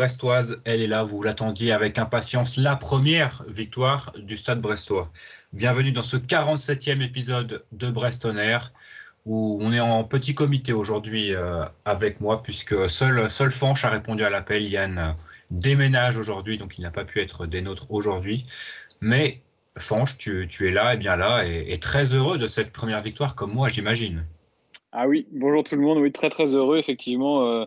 Brestois, Brestoise, elle est là, vous l'attendiez avec impatience, la première victoire du Stade Brestois. Bienvenue dans ce 47e épisode de Brest où on est en petit comité aujourd'hui euh, avec moi, puisque seul, seul Fanche a répondu à l'appel. Yann euh, déménage aujourd'hui, donc il n'a pas pu être des nôtres aujourd'hui. Mais Fanche, tu, es là, et bien là, et, très heureux de cette première victoire, comme moi, j'imagine. Ah oui, bonjour tout le monde, oui, très très heureux, effectivement. Euh,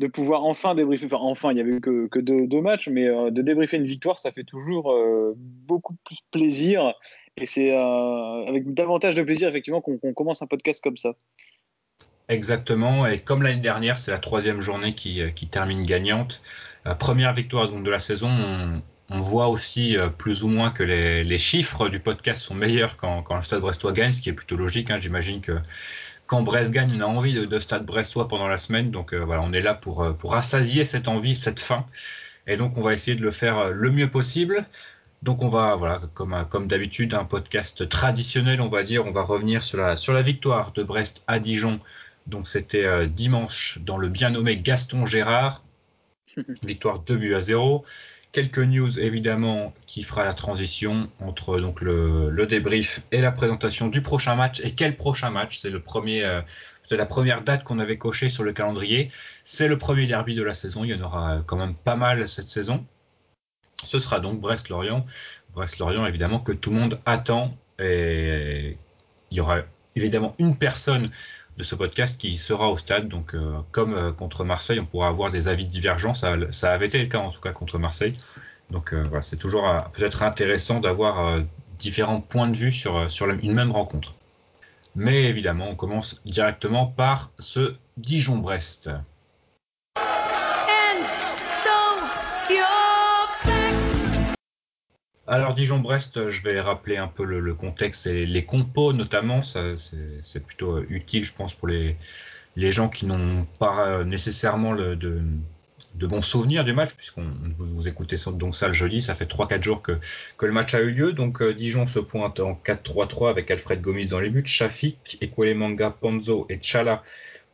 de pouvoir enfin débriefer, enfin il n'y avait eu que, deux, matchs, mais euh, de débriefer une victoire, ça fait toujours euh, beaucoup plus plaisir. Et c'est euh, avec davantage de plaisir, effectivement, qu'on commence un podcast comme ça. Exactement, et comme l'année dernière, c'est la troisième journée qui, qui, termine gagnante. La première victoire donc, de la saison, on, voit aussi plus ou moins que les, les, chiffres du podcast sont meilleurs quand, quand le Stade Brestois gagne, ce qui est plutôt logique. Hein. J'imagine que quand Brest gagne, on a envie de, Stade Brestois pendant la semaine. Donc euh, voilà, on est là pour, euh, pour assasier cette envie, cette faim. Et donc on va essayer de le faire euh, le mieux possible. Donc on va, voilà, comme, comme d'habitude, un podcast traditionnel, on va dire, on va revenir sur la, sur la victoire de Brest à Dijon. Donc c'était dimanche dans le bien nommé Gaston Gérard. Victoire 2 buts à 0. Quelques news évidemment qui fera la transition entre donc le, débrief et la présentation du prochain match. Et quel prochain match? C'est le premier, euh, c'est la première date qu'on avait cochée sur le calendrier. C'est le premier derby de la saison. Il y en aura quand même pas mal cette saison. Ce sera donc Brest-Lorient. Brest-Lorient évidemment que tout le monde attend et il y aura évidemment une personne de ce podcast qui sera au stade. Donc, euh, comme euh, contre Marseille, on pourra avoir des avis divergents. Ça, ça, avait été le cas en tout cas contre Marseille. Donc, euh, voilà, c'est toujours peut-être intéressant d'avoir différents points de vue sur, sur une même rencontre. Mais évidemment, on commence directement par ce Dijon-Brest. Alors Dijon-Brest, je vais rappeler un peu le, contexte et les compos notamment. C'est plutôt euh, utile, je pense, pour les, les gens qui n'ont pas euh, nécessairement de, de, bons souvenirs du match, puisqu'on vous, vous, écoutez donc ça le jeudi. Ça fait 3-4 jours que, que le match a eu lieu. Donc euh, Dijon se pointe en 4-3-3 avec Alfred Gomis dans les buts, Shafik, Manga, Ponzo et Chala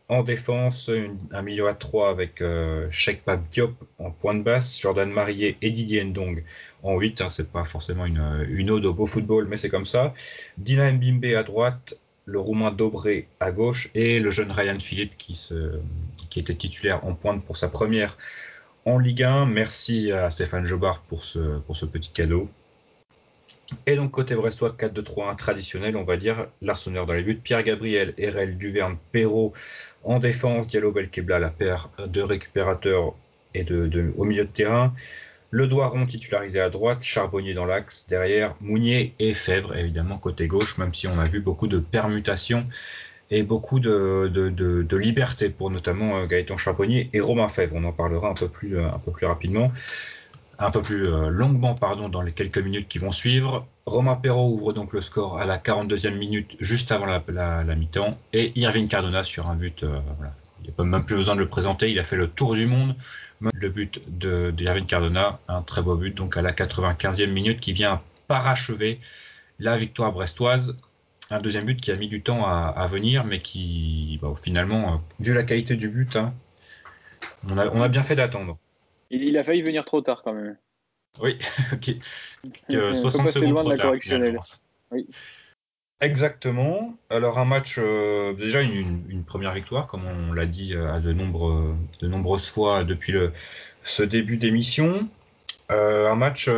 en défense, un milieu à 3 avec euh, Sheikh Diop en point de basse, Jordan Marié et Didier Ndong en 8. Hein, c'est pas forcément une, une ode au beau football, mais c'est comme ça. Dina Mbimbe à droite, le Roumain Dobré à gauche et le jeune Ryan Philippe qui, était titulaire en pointe pour sa première en Ligue 1. Merci à Stéphane Jobard pour ce petit cadeau. Et donc côté brestois 4-2-3-1 traditionnel, on va dire l'Arseneur dans les buts, Pierre Gabriel, Erel, Duverne, Perrault en défense, Diallo Belkebla, la paire de récupérateurs et au milieu de terrain. Le Doiron titularisé à droite, Charbonnier dans l'axe, derrière Mounier et Fèvre, évidemment côté gauche, même si on a vu beaucoup de permutations et beaucoup de, liberté pour notamment euh, Gaëtan Charbonnier et Romain Fèvre. On en parlera un peu plus, un peu plus rapidement un peu plus euh, longuement pardon, dans les quelques minutes qui vont suivre. Romain Perrault ouvre donc le score à la 42e minute, juste avant la, mi-temps. Et Irving Cardona sur un but, euh, il n'y a même plus besoin de le présenter, il a fait le tour du monde. Le but de, de Cardona, un très beau but, donc à la 95e minute, qui vient parachever la victoire brestoise. Un deuxième but qui a mis du temps à, venir, mais qui, finalement, euh, vu la qualité du but, hein, on a bien fait d'attendre. Il, a failli venir trop tard quand même. Oui, ok. 60 secondes loin de la correctionnelle. Oui. Exactement. Alors un match, euh, déjà une, première victoire, comme on l'a dit euh, à de, nombreux, de nombreuses fois depuis le, ce début d'émission. Euh, un match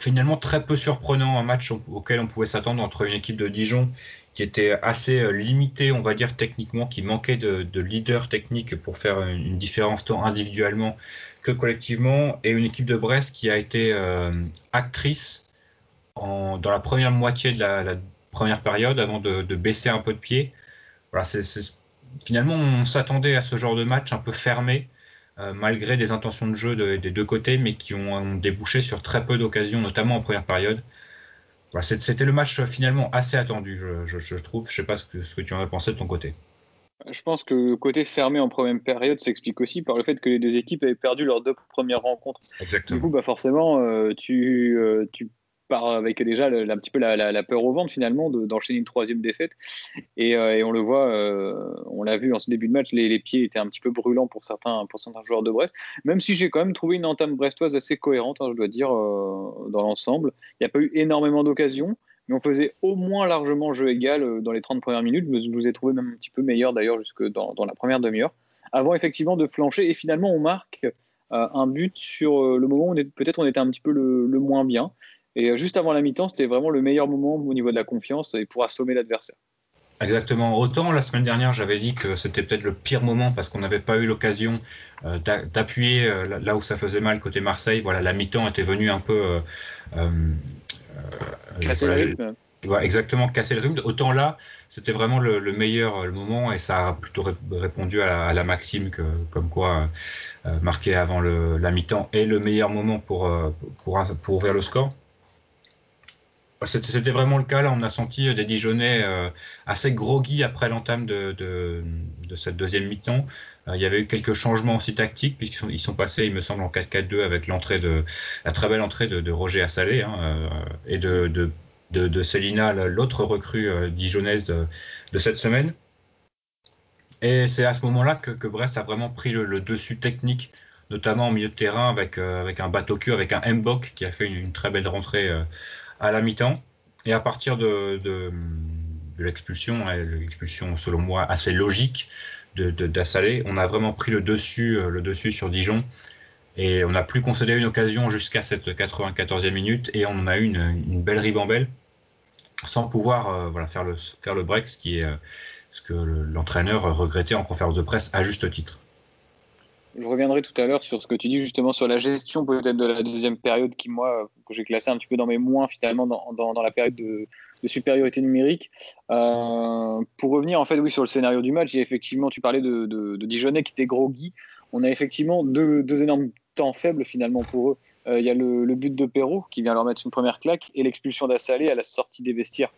finalement très peu surprenant, un match auquel on pouvait s'attendre entre une équipe de Dijon qui était assez euh, limité, on va dire techniquement, qui manquait de, de leader technique pour faire une, différence tant individuellement que collectivement, et une équipe de Brest qui a été euh, actrice dans la première moitié de la, première période avant de, baisser un peu de pied. Voilà, finalement, on s'attendait à ce genre de match un peu fermé, malgré des intentions de jeu des deux côtés, mais qui ont, ont débouché sur très peu d'occasions, notamment en première période. C'était le match euh, finalement assez attendu, je, trouve. Je sais pas ce que, ce que, tu en as pensé de ton côté. Je pense que le côté fermé en première période s'explique aussi par le fait que les deux équipes avaient perdu leurs deux premières rencontres. Exactement. Du coup, bah forcément, euh, tu, euh, tu avec déjà un petit peu la, peur au ventre finalement d'enchaîner une troisième défaite. Et, on le voit, on l'a vu en ce début de match, les, pieds étaient un petit peu brûlants pour certains, pour certains joueurs de Brest. Même si j'ai quand même trouvé une entame brestoise assez cohérente, hein, je dois dire, dans l'ensemble. Il n'y a pas eu énormément d'occasions mais on faisait au moins largement jeu égal dans les 30 premières minutes. Je vous ai trouvé même un petit peu meilleur d'ailleurs jusque dans, dans la première demi-heure avant effectivement de flancher. Et finalement, on marque euh, un but sur euh, le moment où peut-être on était un petit peu le, moins bien. Et euh, juste avant la mi-temps, c'était vraiment le meilleur moment au niveau de la confiance et pour assommer l'adversaire. Exactement. Autant la semaine dernière, j'avais dit que c'était peut-être le pire moment parce qu'on n'avait pas eu l'occasion d'appuyer là où ça faisait mal côté Marseille. Voilà, la mi-temps était venue un peu exactement casser le rythme. Autant là, c'était vraiment le, meilleur le moment et ça a plutôt répondu à la, maxime que comme quoi euh, marquer avant le, la mi-temps est le meilleur moment pour, euh, pour, pour ouvrir le score. C'était vraiment le cas. Là, on a senti des Dijonais euh, assez groggy après l'entame de, cette deuxième mi-temps. Euh, il y avait eu quelques changements aussi tactiques puisqu'ils sont, passés, il me semble, en 4-4-2 avec la très belle entrée de, Roger Assalé hein, euh, et de, de, Célina, l'autre recrue euh, dijonnaise de, cette semaine. Et c'est à ce moment-là que, Brest a vraiment pris le, dessus technique, notamment au milieu de terrain avec, euh, un bateau cul, avec un Mbok qui a fait une, très belle rentrée euh, à la mi-temps. Et à partir de, de, de l'expulsion, hein, l'expulsion selon moi assez logique de, d'Assalé, on a vraiment pris le dessus, le dessus sur Dijon. Et on n'a plus concédé une occasion jusqu'à cette 94e minute et on en a eu une, belle ribambelle sans pouvoir euh, faire, le, faire le break, qui est, euh, ce que l'entraîneur regrettait en conférence de presse à juste titre. Je reviendrai tout à l'heure sur ce que tu dis justement sur la gestion peut-être de la deuxième période qui, moi, que j'ai classé un petit peu dans mes moins finalement dans, dans, la période de, supériorité numérique. Euh, pour revenir en fait oui sur le scénario du match, effectivement tu parlais de, de, Dijonais qui était groggy. On a effectivement deux, énormes temps faibles finalement pour eux. Euh, il y a le, but de Perrault qui vient leur mettre une première claque et l'expulsion d'Assalé à la sortie des vestiaires.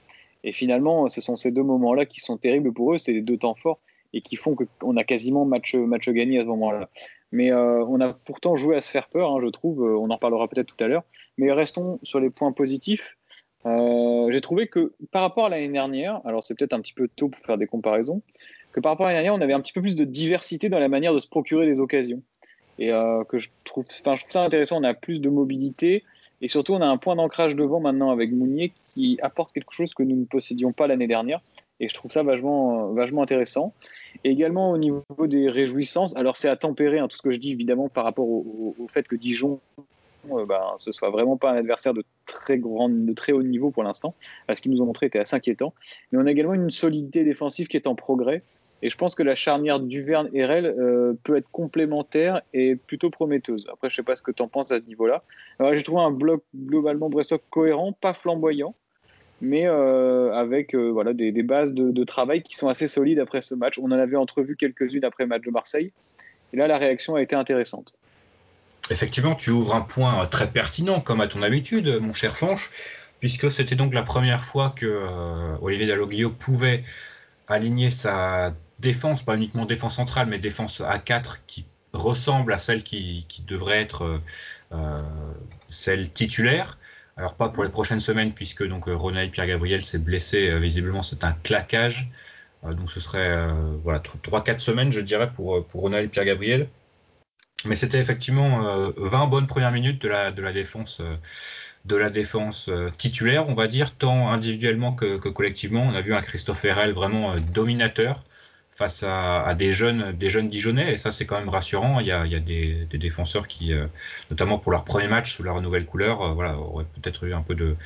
Et finalement, ce sont ces deux moments-là qui sont terribles pour eux, c'est les deux temps forts et qui font qu'on a quasiment match, match gagné à ce moment-là. Mais euh, on a pourtant joué à se faire peur, hein, je trouve, on en reparlera peut-être tout à l'heure. Mais restons sur les points positifs. Euh, j'ai trouvé que par rapport à l'année dernière, alors c'est peut-être un petit peu tôt pour faire des comparaisons, que par rapport à l'année dernière, on avait un petit peu plus de diversité dans la manière de se procurer des occasions et euh, que je trouve, je trouve ça intéressant. On a plus de mobilité et surtout on a un point d'ancrage devant maintenant avec Mounier qui apporte quelque chose que nous ne possédions pas l'année dernière. Et je trouve ça vachement, vachement intéressant. Et également au niveau des réjouissances, alors c'est à tempérer hein, tout ce que je dis évidemment par rapport au, fait que Dijon euh, ben, ce soit vraiment pas un adversaire de très grand, de très haut niveau pour l'instant, parce qu'il nous ont montré était assez inquiétant. Mais on a également une solidité défensive qui est en progrès. Et je pense que la charnière Duverne et Rel euh, peut être complémentaire et plutôt prometteuse. Après, je sais pas ce que tu en penses à ce niveau-là. J'ai trouvé un bloc globalement brestois cohérent, pas flamboyant, mais euh, avec euh, voilà, des, bases de, travail qui sont assez solides après ce match. On en avait entrevu quelques-unes après le match de Marseille. Et là, la réaction a été intéressante. Effectivement, tu ouvres un point très pertinent, comme à ton habitude, mon cher Fanche, puisque c'était donc la première fois que euh, Olivier Dalloglio pouvait aligner sa défense, pas uniquement défense centrale, mais défense à 4 qui ressemble à celle qui, devrait être euh, celle titulaire. Alors pas pour les prochaines semaines puisque donc euh, Ronald Pierre Gabriel s'est blessé, euh, visiblement c'est un claquage. Euh, donc ce serait voilà 3-4 semaines je dirais pour pour Pierre Gabriel. Mais c'était effectivement 20 bonnes premières minutes de la défense titulaire, on va dire, tant individuellement que, que collectivement. On a vu un Christophe Herrel vraiment dominateur face à, à, des jeunes des jeunes Dijonais et ça c'est quand même rassurant. Il y a, il y a des, des, défenseurs qui, euh, notamment pour leur premier match sous leur nouvelle couleur, euh, voilà, auraient peut-être eu un peu de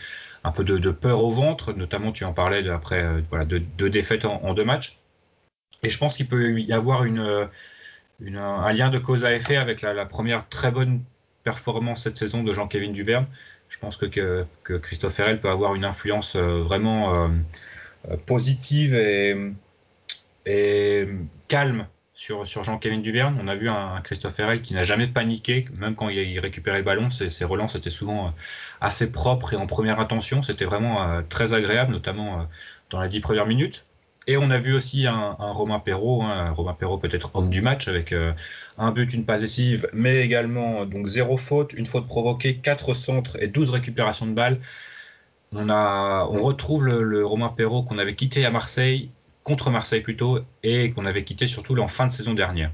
un peu de, de, peur au ventre. Notamment tu en parlais après euh, voilà deux, deux défaites en, en, deux matchs. Et je pense qu'il peut y avoir une, une, un lien de cause à effet avec la, la première très bonne performance cette saison de Jean-Kévin Duverne. Je pense que, que, que Christophe Herrel peut avoir une influence vraiment positive et et calme sur, sur Jean-Kévin Duverne. On a vu un, Christophe Herrel qui n'a jamais paniqué, même quand il, récupérait le ballon, ses, relances étaient souvent euh, assez propres et en première intention. C'était vraiment euh, très agréable, notamment euh, dans les dix premières minutes. Et on a vu aussi un, un Romain Perrault, hein, Romain Perrault peut-être homme du match avec un but, une passe décisive, mais également donc zéro faute, une faute provoquée, quatre centres et 12 récupérations de balles. on, a, on retrouve le, Romain Perrault qu'on avait quitté à Marseille, contre Marseille plutôt, et qu'on avait quitté surtout en fin de saison dernière.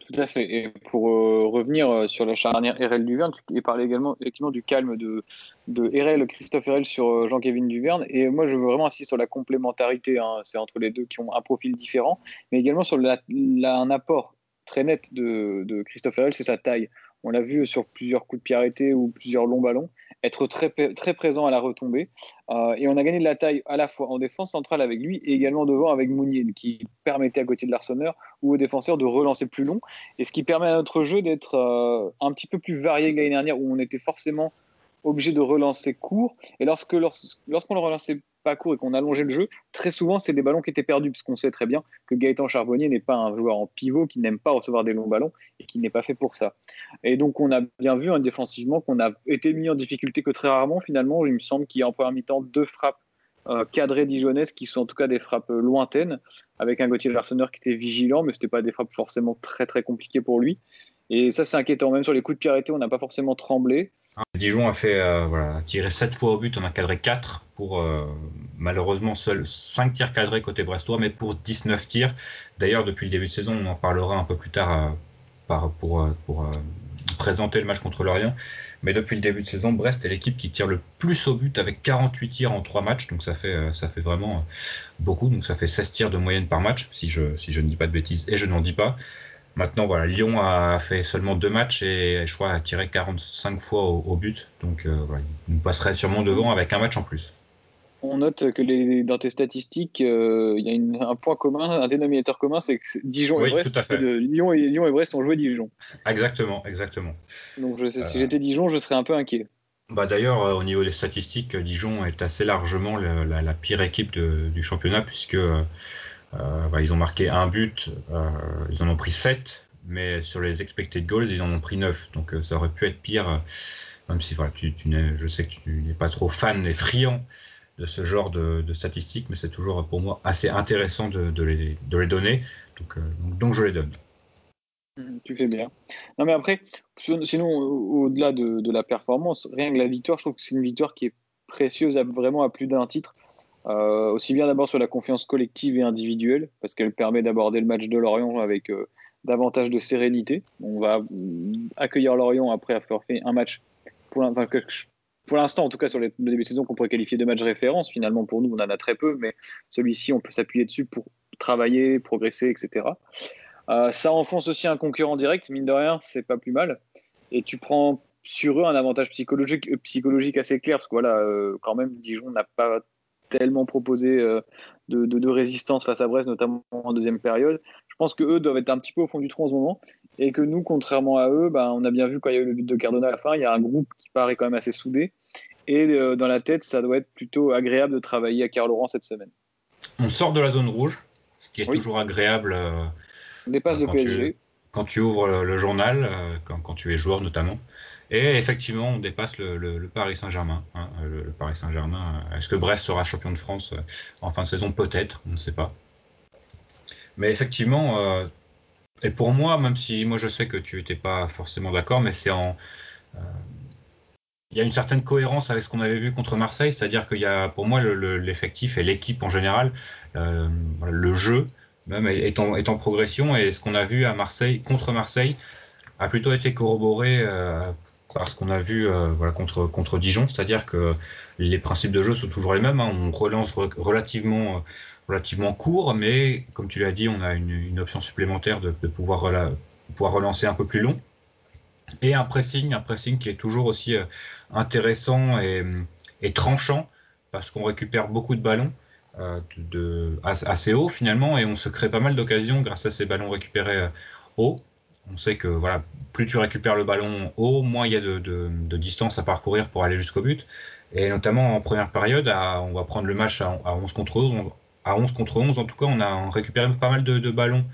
Tout à fait. Et pour euh, revenir euh, sur la charnière RL Duverne, tu parlais également effectivement du calme de, de RL, Christophe RL sur euh, Jean-Kévin Duverne. Et moi, je veux vraiment insister sur la complémentarité. Hein. C'est entre les deux qui ont un profil différent, mais également sur un apport très net de, de Christophe RL, c'est sa taille. On l'a vu sur plusieurs coups de pied arrêtés ou plusieurs longs ballons être très, très présent à la retombée. Euh, et on a gagné de la taille à la fois en défense centrale avec lui et également devant avec Mounier, qui permettait à côté de l'Arseneur ou aux défenseurs de relancer plus long. Et ce qui permet à notre jeu d'être euh, un petit peu plus varié que l'année dernière où on était forcément obligé de relancer court. Et lorsque lorsqu'on le relançait pas court et qu'on allongeait le jeu, très souvent c'est des ballons qui étaient perdus parce qu'on sait très bien que Gaëtan Charbonnier n'est pas un joueur en pivot qui n'aime pas recevoir des longs ballons et qui n'est pas fait pour ça. Et donc on a bien vu hein, défensivement qu'on a été mis en difficulté que très rarement finalement. Il me semble qu'il y a en première mi-temps deux frappes euh, cadrées dijonnaises qui sont en tout cas des frappes lointaines avec un Gauthier Larsonneur qui était vigilant mais c'était pas des frappes forcément très très compliquées pour lui. Et ça c'est inquiétant. Même sur les coups de pied arrêtés on n'a pas forcément tremblé. Dijon a fait euh, tiré 7 fois au but, on a cadré 4 pour euh, malheureusement seuls 5 tirs cadrés côté brestois, mais pour 19 tirs. D'ailleurs, depuis le début de saison, on en parlera un peu plus tard euh, pour, présenter le match contre l'Orient. Mais depuis le début de saison, Brest est l'équipe qui tire le plus au but avec 48 tirs en 3 matchs. Donc ça fait, vraiment beaucoup. Donc ça fait 16 tirs de moyenne par match, si je ne dis pas de bêtises, et je n'en dis pas. Maintenant, voilà, Lyon a fait seulement deux matchs et je crois a tiré 45 fois au, but. Donc, euh, voilà, il nous passerait sûrement devant avec un match en plus. On note que les, dans tes statistiques, euh, il y a un point commun, un dénominateur commun, c'est que Dijon et Brest, de Lyon et Lyon et Brest ont joué Dijon. Exactement, exactement. Donc, je si euh, j'étais Dijon, je serais un peu inquiet. Bah d'ailleurs, au niveau des statistiques, Dijon est assez largement la, pire équipe du championnat puisque euh, bah, ils ont marqué un but, euh, ils en ont pris 7, mais sur les expected goals, ils en ont pris 9. Donc euh, ça aurait pu être pire, même si je sais que tu n'es pas trop fan et friand de ce genre de, statistiques, mais c'est toujours pour moi assez intéressant de, les, donner. Donc, je les donne. Mmh, tu fais bien. Non, mais après, sinon, au-delà de, la performance, rien que la victoire, je trouve que c'est une victoire qui est précieuse vraiment à plus d'un titre. Euh, aussi bien d'abord sur la confiance collective et individuelle, parce qu'elle permet d'aborder le match de Lorient avec euh, davantage de sérénité. On va accueillir Lorient après avoir fait un match, pour, l'instant en tout cas sur le début de saison, qu'on pourrait qualifier de match référence. Finalement, pour nous, on en a très peu, mais celui-ci, on peut s'appuyer dessus pour travailler, progresser, etc. Euh, ça enfonce aussi un concurrent direct, mine de rien, c'est pas plus mal. Et tu prends sur eux un avantage psychologique assez clair, parce que voilà, quand même, Dijon n'a pas tellement proposé euh, de, résistance face à Brest, notamment en deuxième période. Je pense que eux doivent être un petit peu au fond du trou en ce moment. Et que nous, contrairement à eux, bah, on a bien vu quand il y a eu le but de Cardona à la fin, il y a un groupe qui paraît quand même assez soudé. Et euh, dans la tête, ça doit être plutôt agréable de travailler à Carl-Laurent cette semaine. On sort de la zone rouge, ce qui est toujours agréable. Euh, on dépasse le PSG. quand tu ouvres le, journal, quand, quand, tu es joueur notamment. Et effectivement, on dépasse le, Paris Saint-Germain. Hein, le, Paris Saint-Germain. Euh, est-ce que Brest sera champion de France euh, en fin de saison? Peut-être, on ne sait pas. Mais effectivement, euh, et pour moi, même si moi je sais que tu n'étais pas forcément d'accord, mais c'est en. il y a une certaine cohérence avec ce qu'on avait vu contre Marseille, c'est-à-dire qu'il y a, pour moi, l'effectif et l'équipe en général, le jeu même est en, est en, progression et ce qu'on a vu à Marseille contre Marseille a plutôt été corroboré parce qu'on a vu euh, voilà, contre, contre Dijon, c'est-à-dire que les principes de jeu sont toujours les mêmes. Hein. On relance relativement, relativement court, mais comme tu l'as dit, on a une, option supplémentaire de, pouvoir, relancer un peu plus long. Et un pressing, un pressing qui est toujours aussi euh, intéressant et, tranchant, parce qu'on récupère beaucoup de ballons euh, assez haut finalement, et on se crée pas mal d'occasions grâce à ces ballons récupérés euh, haut on sait que voilà, plus tu récupères le ballon haut, moins il y a de, distance à parcourir pour aller jusqu'au but. Et notamment en première période, on va prendre le match à, 11 contre 11. À 11 contre 11, en tout cas, on a récupéré pas mal de, ballons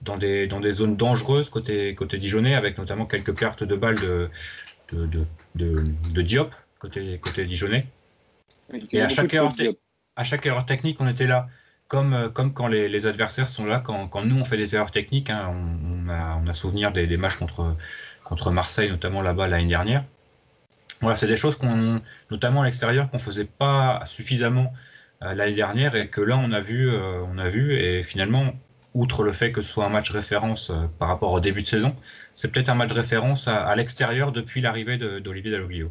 dans des, dans des zones dangereuses côté, côté Dijonais, avec notamment quelques cartes de balles de, de, Diop côté, côté Dijonais. Et à chaque, heure, à chaque erreur technique, on était là comme, euh, comme quand les, adversaires sont là, quand, nous on fait des erreurs techniques, hein, on, a, souvenir des, des, matchs contre, Marseille, notamment là-bas l'année dernière. Voilà, c'est des choses qu'on, notamment à l'extérieur, qu'on faisait pas suffisamment l'année dernière et que là on a vu, on a vu et finalement outre le fait que ce soit un match référence euh, par rapport au début de saison, c'est peut-être un match référence à, l'extérieur depuis l'arrivée d'Olivier Dalloglio.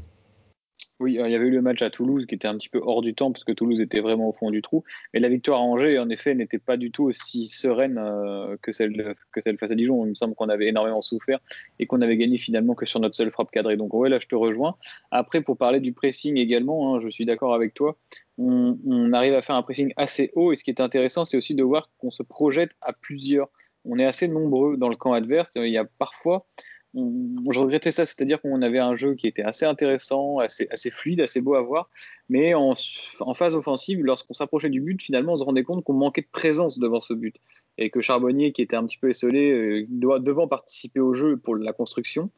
Oui, il y avait eu le match à Toulouse qui était un petit peu hors du temps parce que Toulouse était vraiment au fond du trou. Mais la victoire à Angers, en effet, n'était pas du tout aussi sereine euh, que, celle, que celle face à Dijon. Il me semble qu'on avait énormément souffert et qu'on avait gagné finalement que sur notre seule frappe cadrée. Donc, ouais, là, je te rejoins. Après, pour parler du pressing également, hein, je suis d'accord avec toi. On, on, arrive à faire un pressing assez haut et ce qui est intéressant, c'est aussi de voir qu'on se projette à plusieurs. On est assez nombreux dans le camp adverse. Il y a parfois je regrettais ça, c'est-à-dire qu'on avait un jeu qui était assez intéressant, assez, assez fluide, assez beau à voir, mais en, phase offensive, lorsqu'on s'approchait du but, finalement, on se rendait compte qu'on manquait de présence devant ce but, et que Charbonnier, qui était un petit peu essolé, euh, doit, devant participer au jeu pour la construction,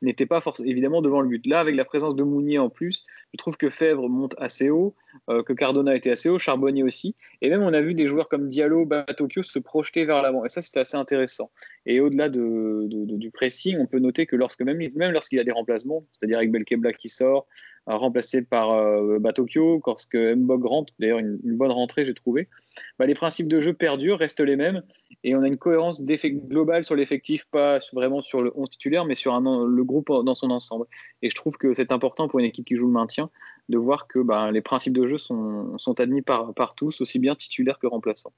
n'était pas forcément évidemment devant le but. Là, avec la présence de Mounier en plus, je trouve que Fèvre monte assez haut, euh, que Cardona était assez haut, Charbonnier aussi, et même on a vu des joueurs comme Diallo, Batokyo se projeter vers l'avant, et ça c'était assez intéressant. Et au-delà de, du pressing, on peut noter que même, même lorsqu'il y a des remplacements, c'est-à-dire avec Belkebla qui sort, remplacé par euh, Batokyo, lorsque Mbog rentre, d'ailleurs une, bonne rentrée j'ai trouvé, bah, les principes de jeu perdurent, restent les mêmes, et on a une cohérence globale sur l'effectif, pas vraiment sur le 11 titulaire, mais sur le groupe dans son ensemble. Et je trouve que c'est important pour une équipe qui joue le maintien de voir que bah, les principes de jeu sont, sont admis par, par tous, aussi bien titulaires que remplaçants.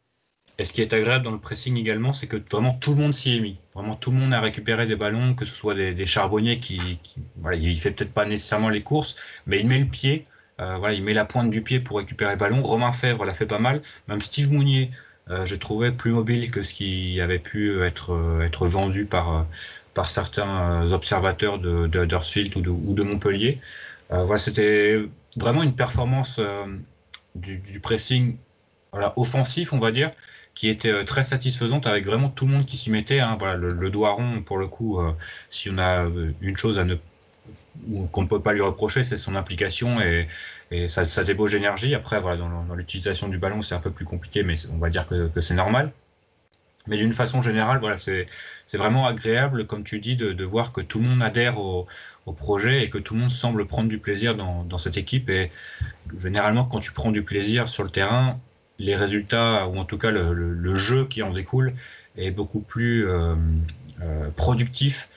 Et ce qui est agréable dans le pressing également, c'est que vraiment tout le monde s'y est mis. Vraiment tout le monde a récupéré des ballons, que ce soit des, charbonniers qui, qui voilà, il fait peut-être pas nécessairement les courses, mais il met le pied, euh, voilà, il met la pointe du pied pour récupérer le ballon. Romain Fèvre l'a fait pas mal. Même Steve Mounier, euh, je trouvais plus mobile que ce qui avait pu être euh, être vendu par euh, par certains observateurs de de, ou de Montpellier. voilà, c'était vraiment une performance du, du, pressing voilà, offensif, on va dire, qui était euh, très satisfaisante avec vraiment tout le monde qui s'y mettait. Hein. Voilà, le, doigt rond, pour le coup, euh, si on a euh, une chose à ne qu'on ne peut pas lui reprocher, c'est son implication et, et sa, sa débauche d'énergie. Après, voilà, dans, l'utilisation du ballon, c'est un peu plus compliqué, mais on va dire que, que c'est normal. Mais d'une façon générale, voilà, c'est vraiment agréable, comme tu dis, de, de, voir que tout le monde adhère au, au, projet et que tout le monde semble prendre du plaisir dans, dans cette équipe. Et généralement, quand tu prends du plaisir sur le terrain, les résultats, ou en tout cas le, jeu qui en découle, est beaucoup plus euh, euh, productif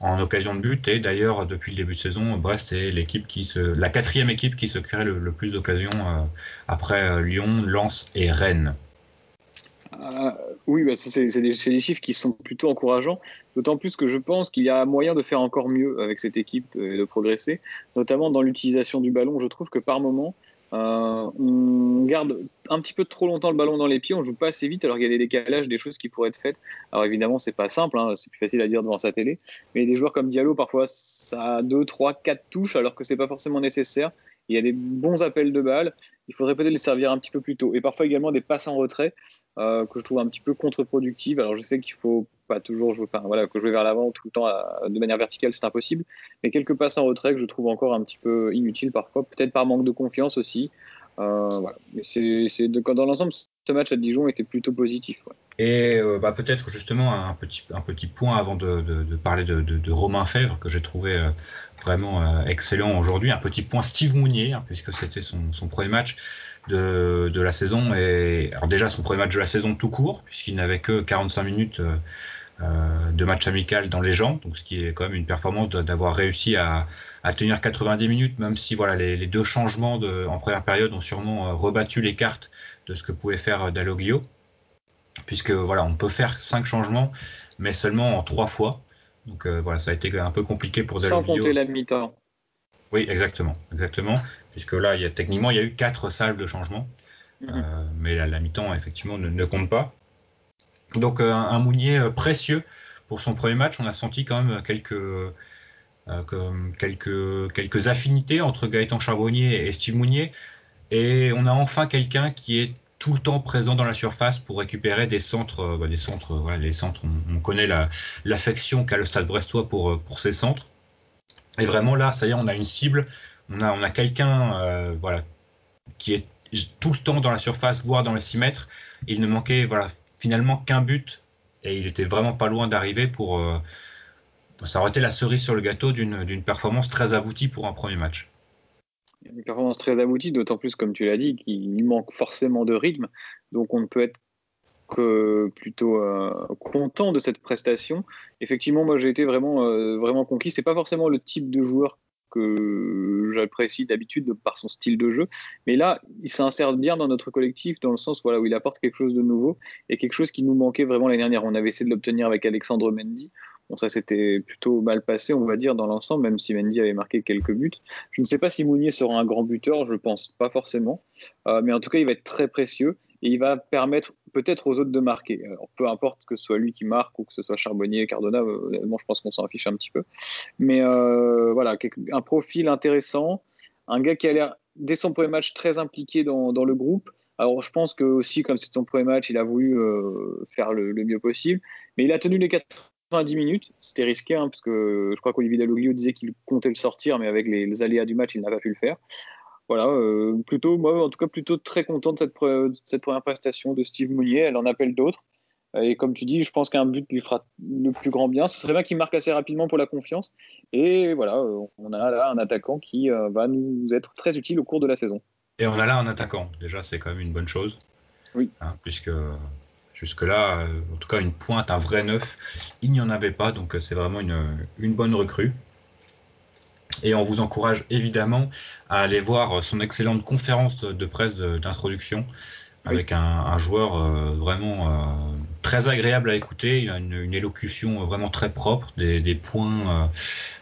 en occasion de but. Et d'ailleurs, depuis le début de saison, Brest est la quatrième équipe qui se crée le, plus d'occasions euh, après Lyon, Lens et Rennes. oui, bah, c'est des, des, chiffres qui sont plutôt encourageants, d'autant plus que je pense qu'il y a moyen de faire encore mieux avec cette équipe et de progresser, notamment dans l'utilisation du ballon. Je trouve que par moment, euh, on garde un petit peu trop longtemps le ballon dans les pieds, on joue pas assez vite alors qu'il y a des décalages, des choses qui pourraient être faites. Alors évidemment, c'est pas simple, hein, c'est plus facile à dire devant sa télé, mais des joueurs comme Diallo, parfois, ça a 2, 3, 4 touches alors que c'est pas forcément nécessaire. Il y a des bons appels de balles, il faudrait peut-être les servir un petit peu plus tôt. Et parfois également des passes en retrait euh, que je trouve un petit peu contre-productives. Alors je sais qu'il faut pas toujours jouer, enfin voilà, que jouer vers l'avant tout le temps de manière verticale, c'est impossible. Mais quelques passes en retrait que je trouve encore un petit peu inutiles parfois, peut-être par manque de confiance aussi. Euh. Mais c'est, dans l'ensemble, ce match à Dijon était plutôt positif. Et euh, bah, peut-être justement un petit, point avant de, parler de, Romain Fèvre que j'ai trouvé euh, vraiment excellent aujourd'hui. Un petit point Steve Mounier, hein, puisque c'était son, son, premier match de la saison. Et alors déjà son premier match de la saison tout court, puisqu'il n'avait que 45 minutes euh, de match amical dans les jambes, donc ce qui est quand même une performance d'avoir réussi à, à, tenir 90 minutes, même si voilà les, les deux changements de, en première période ont sûrement euh, rebattu les cartes de ce que pouvait faire euh, Dalloglio, puisque voilà on peut faire cinq changements, mais seulement en trois fois. Donc voilà, ça a été un peu compliqué pour Dalloglio. Sans compter la mi-temps. Oui, exactement, exactement, puisque là il y a techniquement il y a eu quatre salves de changement, mm-hmm. mais la, la mi-temps effectivement ne, ne compte pas. Donc euh, un, Mounier euh, précieux pour son premier match. On a senti quand même quelques euh, quelques quelques affinités entre Gaëtan Charbonnier et Steve Mounier. Et on a enfin quelqu'un qui est tout le temps présent dans la surface pour récupérer des centres, bah, des centres, voilà, les centres. On, connaît l'affection qu'a le Stade Brestois pour pour ces centres. Et vraiment là, ça y est, on a une cible. On a on a quelqu'un, voilà, qui est tout le temps dans la surface, voire dans les 6 mètres. Il ne manquait voilà finalement qu'un but et il était vraiment pas loin d'arriver pour, ça aurait été la cerise sur le gâteau d'une performance très aboutie pour un premier match. Une performance très aboutie, d'autant plus, comme tu l'as dit, qu'il manque forcément de rythme. Donc on ne peut être que plutôt euh, content de cette prestation. Effectivement, moi j'ai été vraiment, euh, vraiment conquis. C'est pas forcément le type de joueur que j'apprécie d'habitude par son style de jeu. Mais là, il s'insère bien dans notre collectif, dans le sens voilà, où il apporte quelque chose de nouveau et quelque chose qui nous manquait vraiment l'année dernière. On avait essayé de l'obtenir avec Alexandre Mendy. Bon, ça s'était plutôt mal passé, on va dire, dans l'ensemble, même si Mendy avait marqué quelques buts. Je ne sais pas si Mounier sera un grand buteur, je pense pas forcément. Euh, mais en tout cas, il va être très précieux et il va permettre peut-être aux autres de marquer. Peu importe que ce soit lui qui marque ou que ce soit Charbonnier, Cardona, honnêtement, je pense qu'on s'en affiche un petit peu. Mais euh, voilà, un profil intéressant, un gars qui a l'air, dès son premier match, très impliqué dans, le groupe. Alors, je pense que aussi, comme c'est son premier match, il a voulu euh, faire le, mieux possible. Mais il a tenu les 90 minutes. C'était risqué, hein, parce que je crois qu'Olivier Dalloglio disait qu'il comptait le sortir, mais avec les aléas du match, il n'a pas pu le faire voilà, euh, plutôt, moi, en tout cas, plutôt très content de cette, cette première prestation de Steve Mounier. Elle en appelle d'autres. Et comme tu dis, je pense qu'un but lui fera le plus grand bien. Ce serait bien qu'il marque assez rapidement pour la confiance. Et voilà, euh, on a là un attaquant qui euh, va nous être très utile au cours de la saison. Et on a là un attaquant. Déjà, c'est quand même une bonne chose. Oui. Hein, puisque jusque-là, en tout cas, une pointe, un vrai neuf, il n'y en avait pas. Donc, c'est vraiment une, une bonne recrue. Et on vous encourage évidemment à aller voir son excellente conférence de presse d'introduction avec un, joueur euh, vraiment euh, très agréable à écouter. Il a une, élocution vraiment très propre, des, points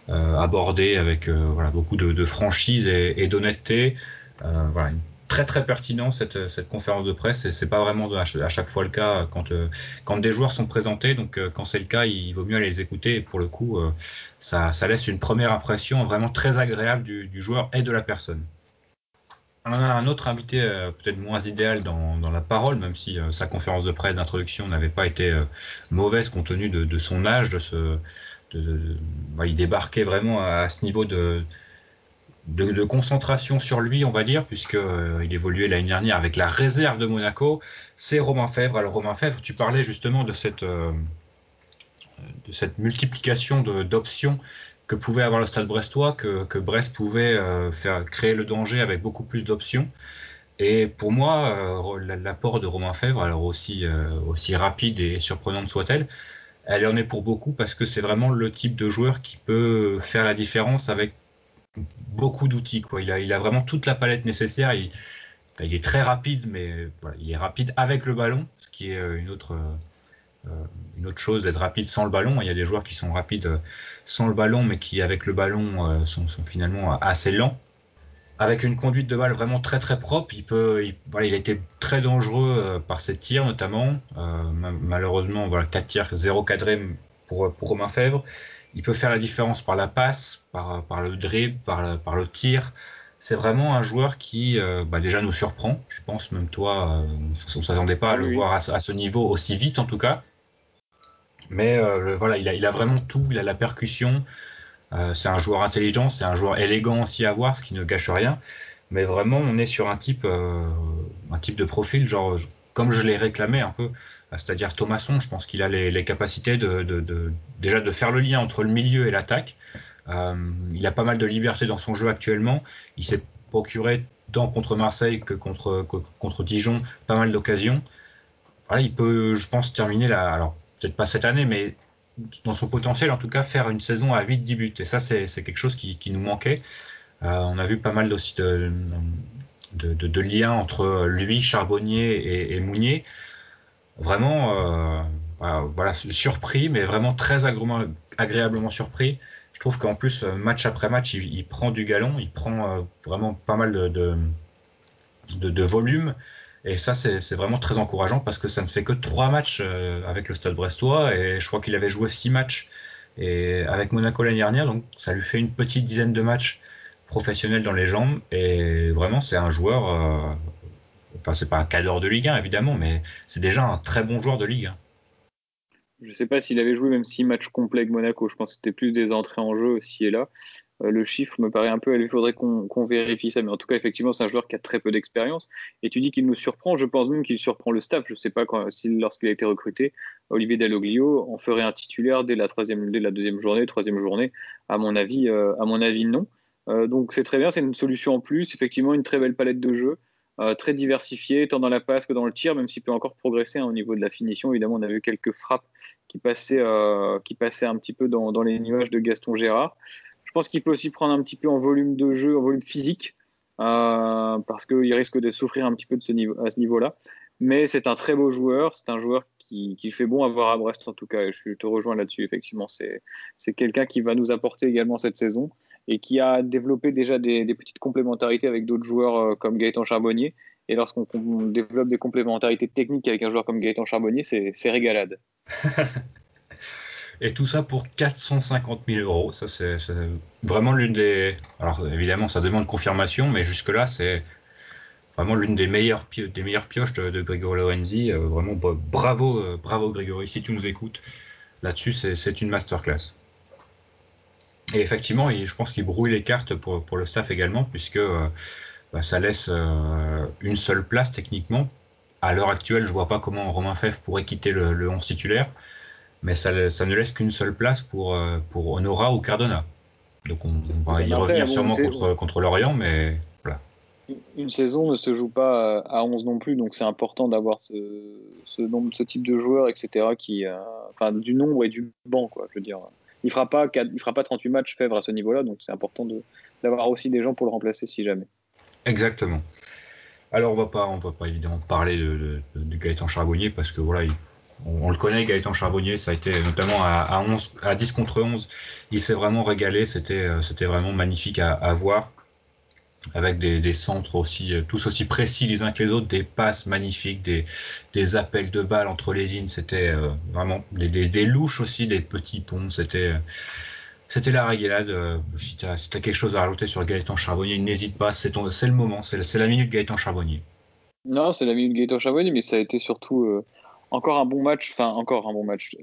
euh, abordés avec voilà, beaucoup de, franchise et, d'honnêteté. voilà, très très pertinent cette, cette conférence de presse. C'est pas vraiment à chaque fois le cas quand euh, quand des joueurs sont présentés. Donc euh, quand c'est le cas il vaut mieux aller les écouter. Et pour le coup euh, ça, laisse une première impression vraiment très agréable du, joueur et de la personne. On a un autre invité peut-être moins idéal dans, dans, la parole, même si sa conférence de presse d'introduction n'avait pas été mauvaise compte tenu de, son âge, il débarquait vraiment à ce niveau de, de, concentration sur lui, on va dire, puisqu'il euh, il évoluait l'année dernière avec la réserve de Monaco, c'est Romain Fèvre. Alors Romain Fèvre, tu parlais justement de cette, euh, multiplication d'options que pouvait avoir le Stade Brestois, que, que Brest pouvait euh, faire créer le danger avec beaucoup plus d'options. Et pour moi, l'apport de Romain Fèvre, alors aussi, aussi rapide et surprenante soit-elle, elle en est pour beaucoup parce que c'est vraiment le type de joueur qui peut faire la différence avec beaucoup d'outils. Quoi. Il, a, vraiment toute la palette nécessaire. Il, est très rapide, mais il est rapide avec le ballon, ce qui est euh, une autre, euh, une autre chose d'être rapide sans le ballon. Il y a des joueurs qui sont rapides euh, sans le ballon, mais qui avec le ballon sont, finalement assez lents. Avec une conduite de balle vraiment très très propre, il peut, a été très dangereux par ses tirs notamment. malheureusement, voilà, 4 tirs, 0 cadré pour, pour Romain Fèvre. Il peut faire la différence par la passe, par, par le dribble, par, par le tir. C'est vraiment un joueur qui euh, bah déjà nous surprend. Je pense même toi, euh, on ne s'attendait pas à le voir à ce, niveau aussi vite en tout cas. Mais euh, voilà, il a, il a, vraiment tout. Il a la percussion. Euh, c'est un joueur intelligent, c'est un joueur élégant aussi à voir, ce qui ne gâche rien. Mais vraiment, on est sur un type, un type de profil, genre comme je l'ai réclamé un peu, c'est-à-dire Thomasson, je pense qu'il a les, capacités déjà de faire le lien entre le milieu et l'attaque. Euh, il a pas mal de liberté dans son jeu actuellement. Il s'est procuré tant contre Marseille que contre, Dijon pas mal d'occasions. Voilà, il peut, je pense, terminer là. Alors peut-être pas cette année, mais dans son potentiel, en tout cas, faire une saison à 8-10 buts. Et ça, c'est quelque chose qui, nous manquait. Euh, on a vu pas mal aussi de, de, liens entre lui, Charbonnier et, Mounier vraiment, euh, voilà, surpris, mais vraiment très agréablement surpris. Je trouve qu'en plus, euh, match après match, il, prend du galon, il prend euh, vraiment pas mal de, de, de, volume. Et ça, c'est vraiment très encourageant parce que ça ne fait que trois matchs avec le Stade Brestois et je crois qu'il avait joué six matchs et avec Monaco l'année dernière, donc ça lui fait une petite dizaine de matchs professionnels dans les jambes et c'est un joueur Enfin, c'est pas un cadre de Ligue 1 évidemment, mais c'est déjà un très bon joueur de Ligue 1. Je sais pas s'il avait joué même six matchs complets avec Monaco. Je pense que c'était plus des entrées en jeu aussi et là. Euh, le chiffre me paraît un peu Il faudrait qu'on vérifie ça. Mais en tout cas, effectivement, c'est un joueur qui a très peu d'expérience. Et tu dis qu'il nous surprend. Je pense même qu'il surprend le staff. Je ne sais pas quand, si, lorsqu'il a été recruté, Olivier Dalloglio en ferait un titulaire dès la, troisième, dès la deuxième journée, troisième journée. À mon avis, euh, à mon avis non. Euh, donc c'est très bien. C'est une solution en plus. Effectivement, une très belle palette de jeux. très diversifiée, tant dans la passe que dans le tir, même s'il peut encore progresser hein, au niveau de la finition. Évidemment, on a vu quelques frappes qui passaient, qui passaient un petit peu dans, les nuages de Gaston Gérard. Je pense qu'il peut aussi prendre un petit peu en volume de jeu, en volume physique, euh, parce qu'il risque de souffrir un petit peu à ce niveau-là. Mais c'est un très beau joueur, c'est un joueur qui, fait bon à voir à Brest en tout cas, et je te rejoins là-dessus, effectivement. C'est quelqu'un qui va nous apporter également cette saison et qui a développé déjà des, petites complémentarités avec d'autres joueurs euh, comme Gaëtan Charbonnier. Et lorsqu'on développe des complémentarités techniques avec un joueur comme Gaëtan Charbonnier, c'est, régalade. Et tout ça pour 450 000 euros. Ça, c'est vraiment l'une des. Alors, évidemment, ça demande confirmation, mais jusque-là, c'est vraiment l'une des meilleures, pioches de, de Grégory Lorenzi. Euh, vraiment, bravo, euh, bravo Grégory, si tu nous écoutes. Là-dessus, c'est une masterclass. Et effectivement, je pense qu'il brouille les cartes pour, pour, le staff également, puisque euh, bah, ça laisse une seule place techniquement. À l'heure actuelle, je vois pas comment Romain Feff pourrait quitter le, le 11 titulaire mais ça, ne laisse qu'une seule place pour, euh, pour Honora ou Cardona. Donc on, va y revenir sûrement contre, contre Lorient, mais voilà. Une saison ne se joue pas à 11 non plus, donc c'est important d'avoir ce, ce, nombre, ce type de joueurs, etc., qui, euh, enfin, du nombre et du banc, quoi, je veux dire. Il fera pas, il fera pas 38 matchs Fèvre à ce niveau-là, donc c'est important d'avoir aussi des gens pour le remplacer si jamais. Exactement. Alors on va pas, va pas évidemment parler de, Gaëtan Charbonnier parce que voilà, il, on, le connaît, Gaëtan Charbonnier, ça a été notamment à, 11, à 10 contre 11, il s'est vraiment régalé, c'était, euh, c'était vraiment magnifique à, voir, avec des, centres aussi, euh, tous aussi précis les uns que les autres, des passes magnifiques, des, appels de balles entre les lignes, c'était euh, vraiment des, louches aussi, des petits ponts, c'était, c'était la régalade. si tu as, quelque chose à rajouter sur Gaëtan Charbonnier, n'hésite pas, c'est, le moment, c'est, c'est la minute Gaëtan Charbonnier. Non, c'est la minute Gaëtan Charbonnier, mais ça a été surtout encore un bon match, enfin encore un bon match.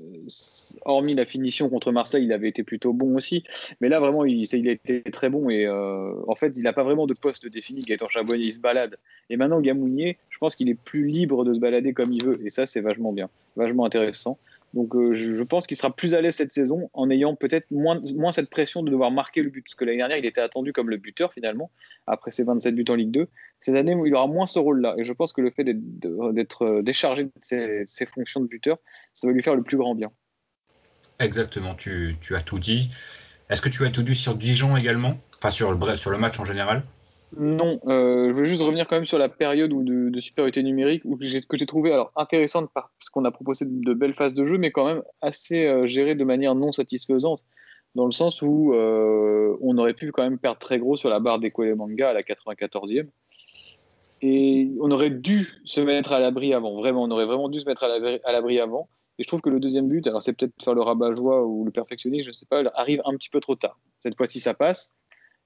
Hormis la finition contre Marseille, il avait été plutôt bon aussi. Mais là, vraiment, il, il a été très bon. Et euh, en fait, il n'a pas vraiment de poste défini. Gaëtan Charbonnier, il se balade. Et maintenant, Gamounier, je pense qu'il est plus libre de se balader comme il veut. Et ça, c'est vachement bien, vachement intéressant. Donc euh, je, pense qu'il sera plus à l'aise cette saison en ayant peut-être moins, cette pression de devoir marquer le but. Parce que l'année dernière, il était attendu comme le buteur finalement, après ses 27 buts en Ligue 2. Cette année, il aura moins ce rôle-là. Et je pense que le fait d'être euh, déchargé de ses, fonctions de buteur, ça va lui faire le plus grand bien. Exactement, tu, as tout dit. Est-ce que tu as tout dit sur Dijon également? Enfin, sur le, sur le match en général? Non, euh, je veux juste revenir quand même sur la période de, supériorité numérique que j'ai trouvé alors intéressante parce qu'on a proposé de, belles phases de jeu, mais quand même assez euh, gérée de manière non satisfaisante, dans le sens où euh, on aurait pu quand même perdre très gros sur la barre des manga à la 94e. Et on aurait dû se mettre à l'abri avant, vraiment, on aurait vraiment dû se mettre à l'abri avant. Et je trouve que le deuxième but, alors c'est peut-être faire le rabat-joie ou le perfectionnisme, je ne sais pas, arrive un petit peu trop tard. Cette fois-ci, ça passe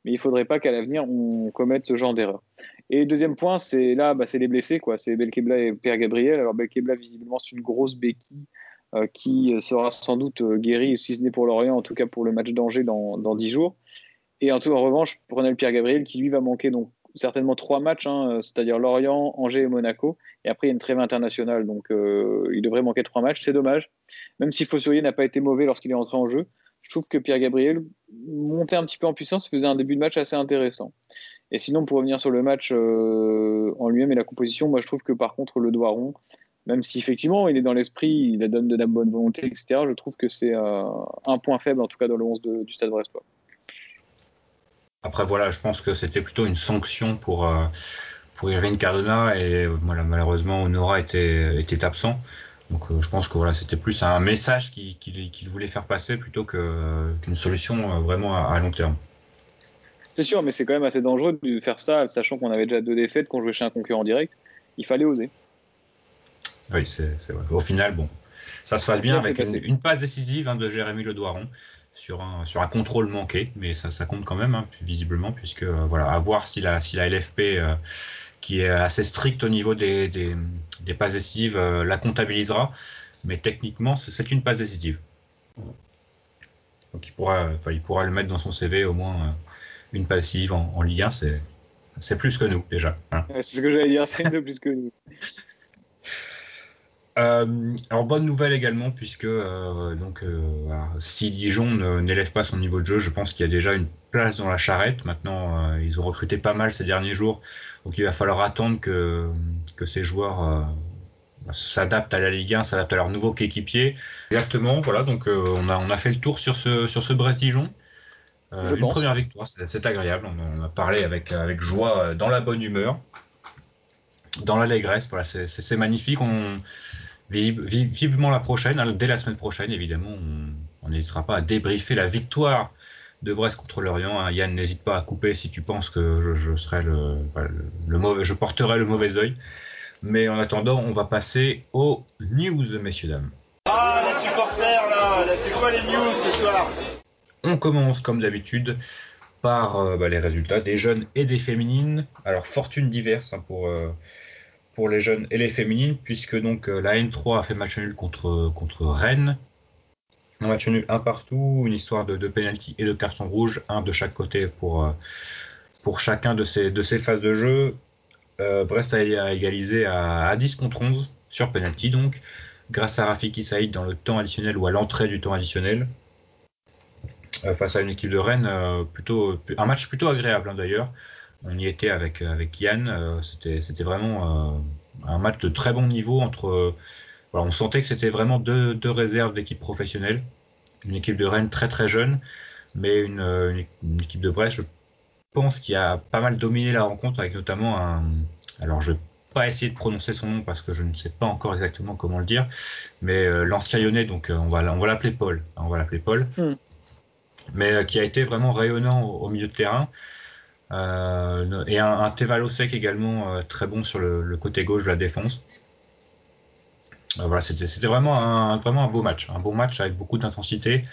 mais il faudrait pas qu'à l'avenir on commette ce genre d'erreur. Et deuxième point, c'est là, bah, c'est les blessés, quoi. C'est Belkebla et Père Gabriel. Alors Belkebla, visiblement, c'est une grosse béquille euh, qui sera sans doute euh, guérie, si ce n'est pour l'Orient, en tout cas pour le match d'Angers dans, dans 10 jours. Et en, tout, en revanche, prenez le Pierre Gabriel qui lui va manquer donc certainement trois matchs, hein, c'est-à-dire Lorient, Angers et Monaco. Et après, il y a une trêve internationale, donc euh, il devrait manquer trois matchs. C'est dommage. Même si Fossourier n'a pas été mauvais lorsqu'il est entré en jeu, je trouve que Pierre Gabriel montait un petit peu en puissance, faisait un début de match assez intéressant. Et sinon, pour revenir sur le match euh, en lui-même et la composition, moi je trouve que par contre le Doiron, même si effectivement il est dans l'esprit, il donne de la bonne volonté, etc., je trouve que c'est un point faible en tout cas dans le 11 du Stade Brestois. Après voilà, je pense que c'était plutôt une sanction pour, euh, Cardona et voilà, malheureusement Honora était absent. Donc euh, je pense que voilà, c'était plus un message qu'il voulait faire passer plutôt qu'une solution euh, vraiment à, long terme. C'est sûr, mais c'est quand même assez dangereux de faire ça, sachant qu'on avait déjà deux défaites, qu'on jouait chez un concurrent direct. Il fallait oser. Oui, c'est vrai. Au final, bon, ça se passe bien avec une, passe décisive hein, de Jérémy Ledoiron sur un, sur un contrôle manqué, mais ça, ça compte quand même, hein, visiblement, puisque euh, voilà, à voir si la, si la LFP qui est assez strict au niveau des, des, passes décisives, euh, la comptabilisera. Mais techniquement, c'est une passe décisive. Donc il pourra, enfin, il pourra le mettre dans son CV au moins une passive en, en Ligue 1, c'est plus que nous déjà. Hein. c'est ce que j'allais dire, c'est de plus que nous. Euh, alors bonne nouvelle également puisque euh, donc euh, si Dijon n'élève pas son niveau de jeu, je pense qu'il y a déjà une place dans la charrette. Maintenant, ils ont recruté pas mal ces derniers jours, donc il va falloir attendre que que ces joueurs s'adaptent à la Ligue 1, s'adaptent à leur nouveau coéquipier. Exactement, voilà. Donc on a on a fait le tour sur ce sur ce Brest Dijon. une première victoire, c'est agréable. On, a parlé avec avec joie, dans la bonne humeur dans l'allégresse. Voilà, c'est magnifique. On, vive, vivement la prochaine, hein, dès la semaine prochaine, évidemment. On n'hésitera pas à débriefer la victoire de Brest contre Lorient. Hein. Yann, n'hésite pas à couper si tu penses que je, je serai le, le, mauvais, je porterai le mauvais œil. Mais en attendant, on va passer aux news, messieurs dames. Ah, les supporters là, c'est quoi les news ce soir? On commence comme d'habitude par euh, bah, les résultats des jeunes et des féminines. Alors fortune diverse hein, pour euh, pour les jeunes et les féminines, puisque donc euh, la N3 a fait match nul contre, contre Rennes. Un match nul un partout, une histoire de, de et de carton rouge, un de chaque côté pour, euh, pour chacun de ces, de ces phases de jeu. Euh, Brest a, égalisé à, 10 contre 11 sur penalty donc, grâce à Rafiki Saïd dans le temps additionnel ou à l'entrée du temps additionnel. face à une équipe de Rennes, plutôt, un match plutôt agréable hein, d'ailleurs on y était avec, avec Yann. Euh, c'était, vraiment euh, un match de très bon niveau entre. Voilà, on sentait que c'était vraiment deux, deux réserves d'équipes professionnelles. Une équipe de Rennes très très jeune, mais une, une, équipe de Brest, je pense, qui a pas mal dominé la rencontre avec notamment un. Alors je vais pas essayer de prononcer son nom parce que je ne sais pas encore exactement comment le dire, mais euh, l'ancien lyonnais, donc on va, on va l'appeler Paul. on va l'appeler Paul. Hmm. Mais qui a été vraiment rayonnant au, au milieu de terrain. Euh, et un, un Tevalosek également euh, très bon sur le, côté gauche de la défense. Euh, voilà, c'était vraiment un, vraiment un beau match, un beau match avec beaucoup d'intensité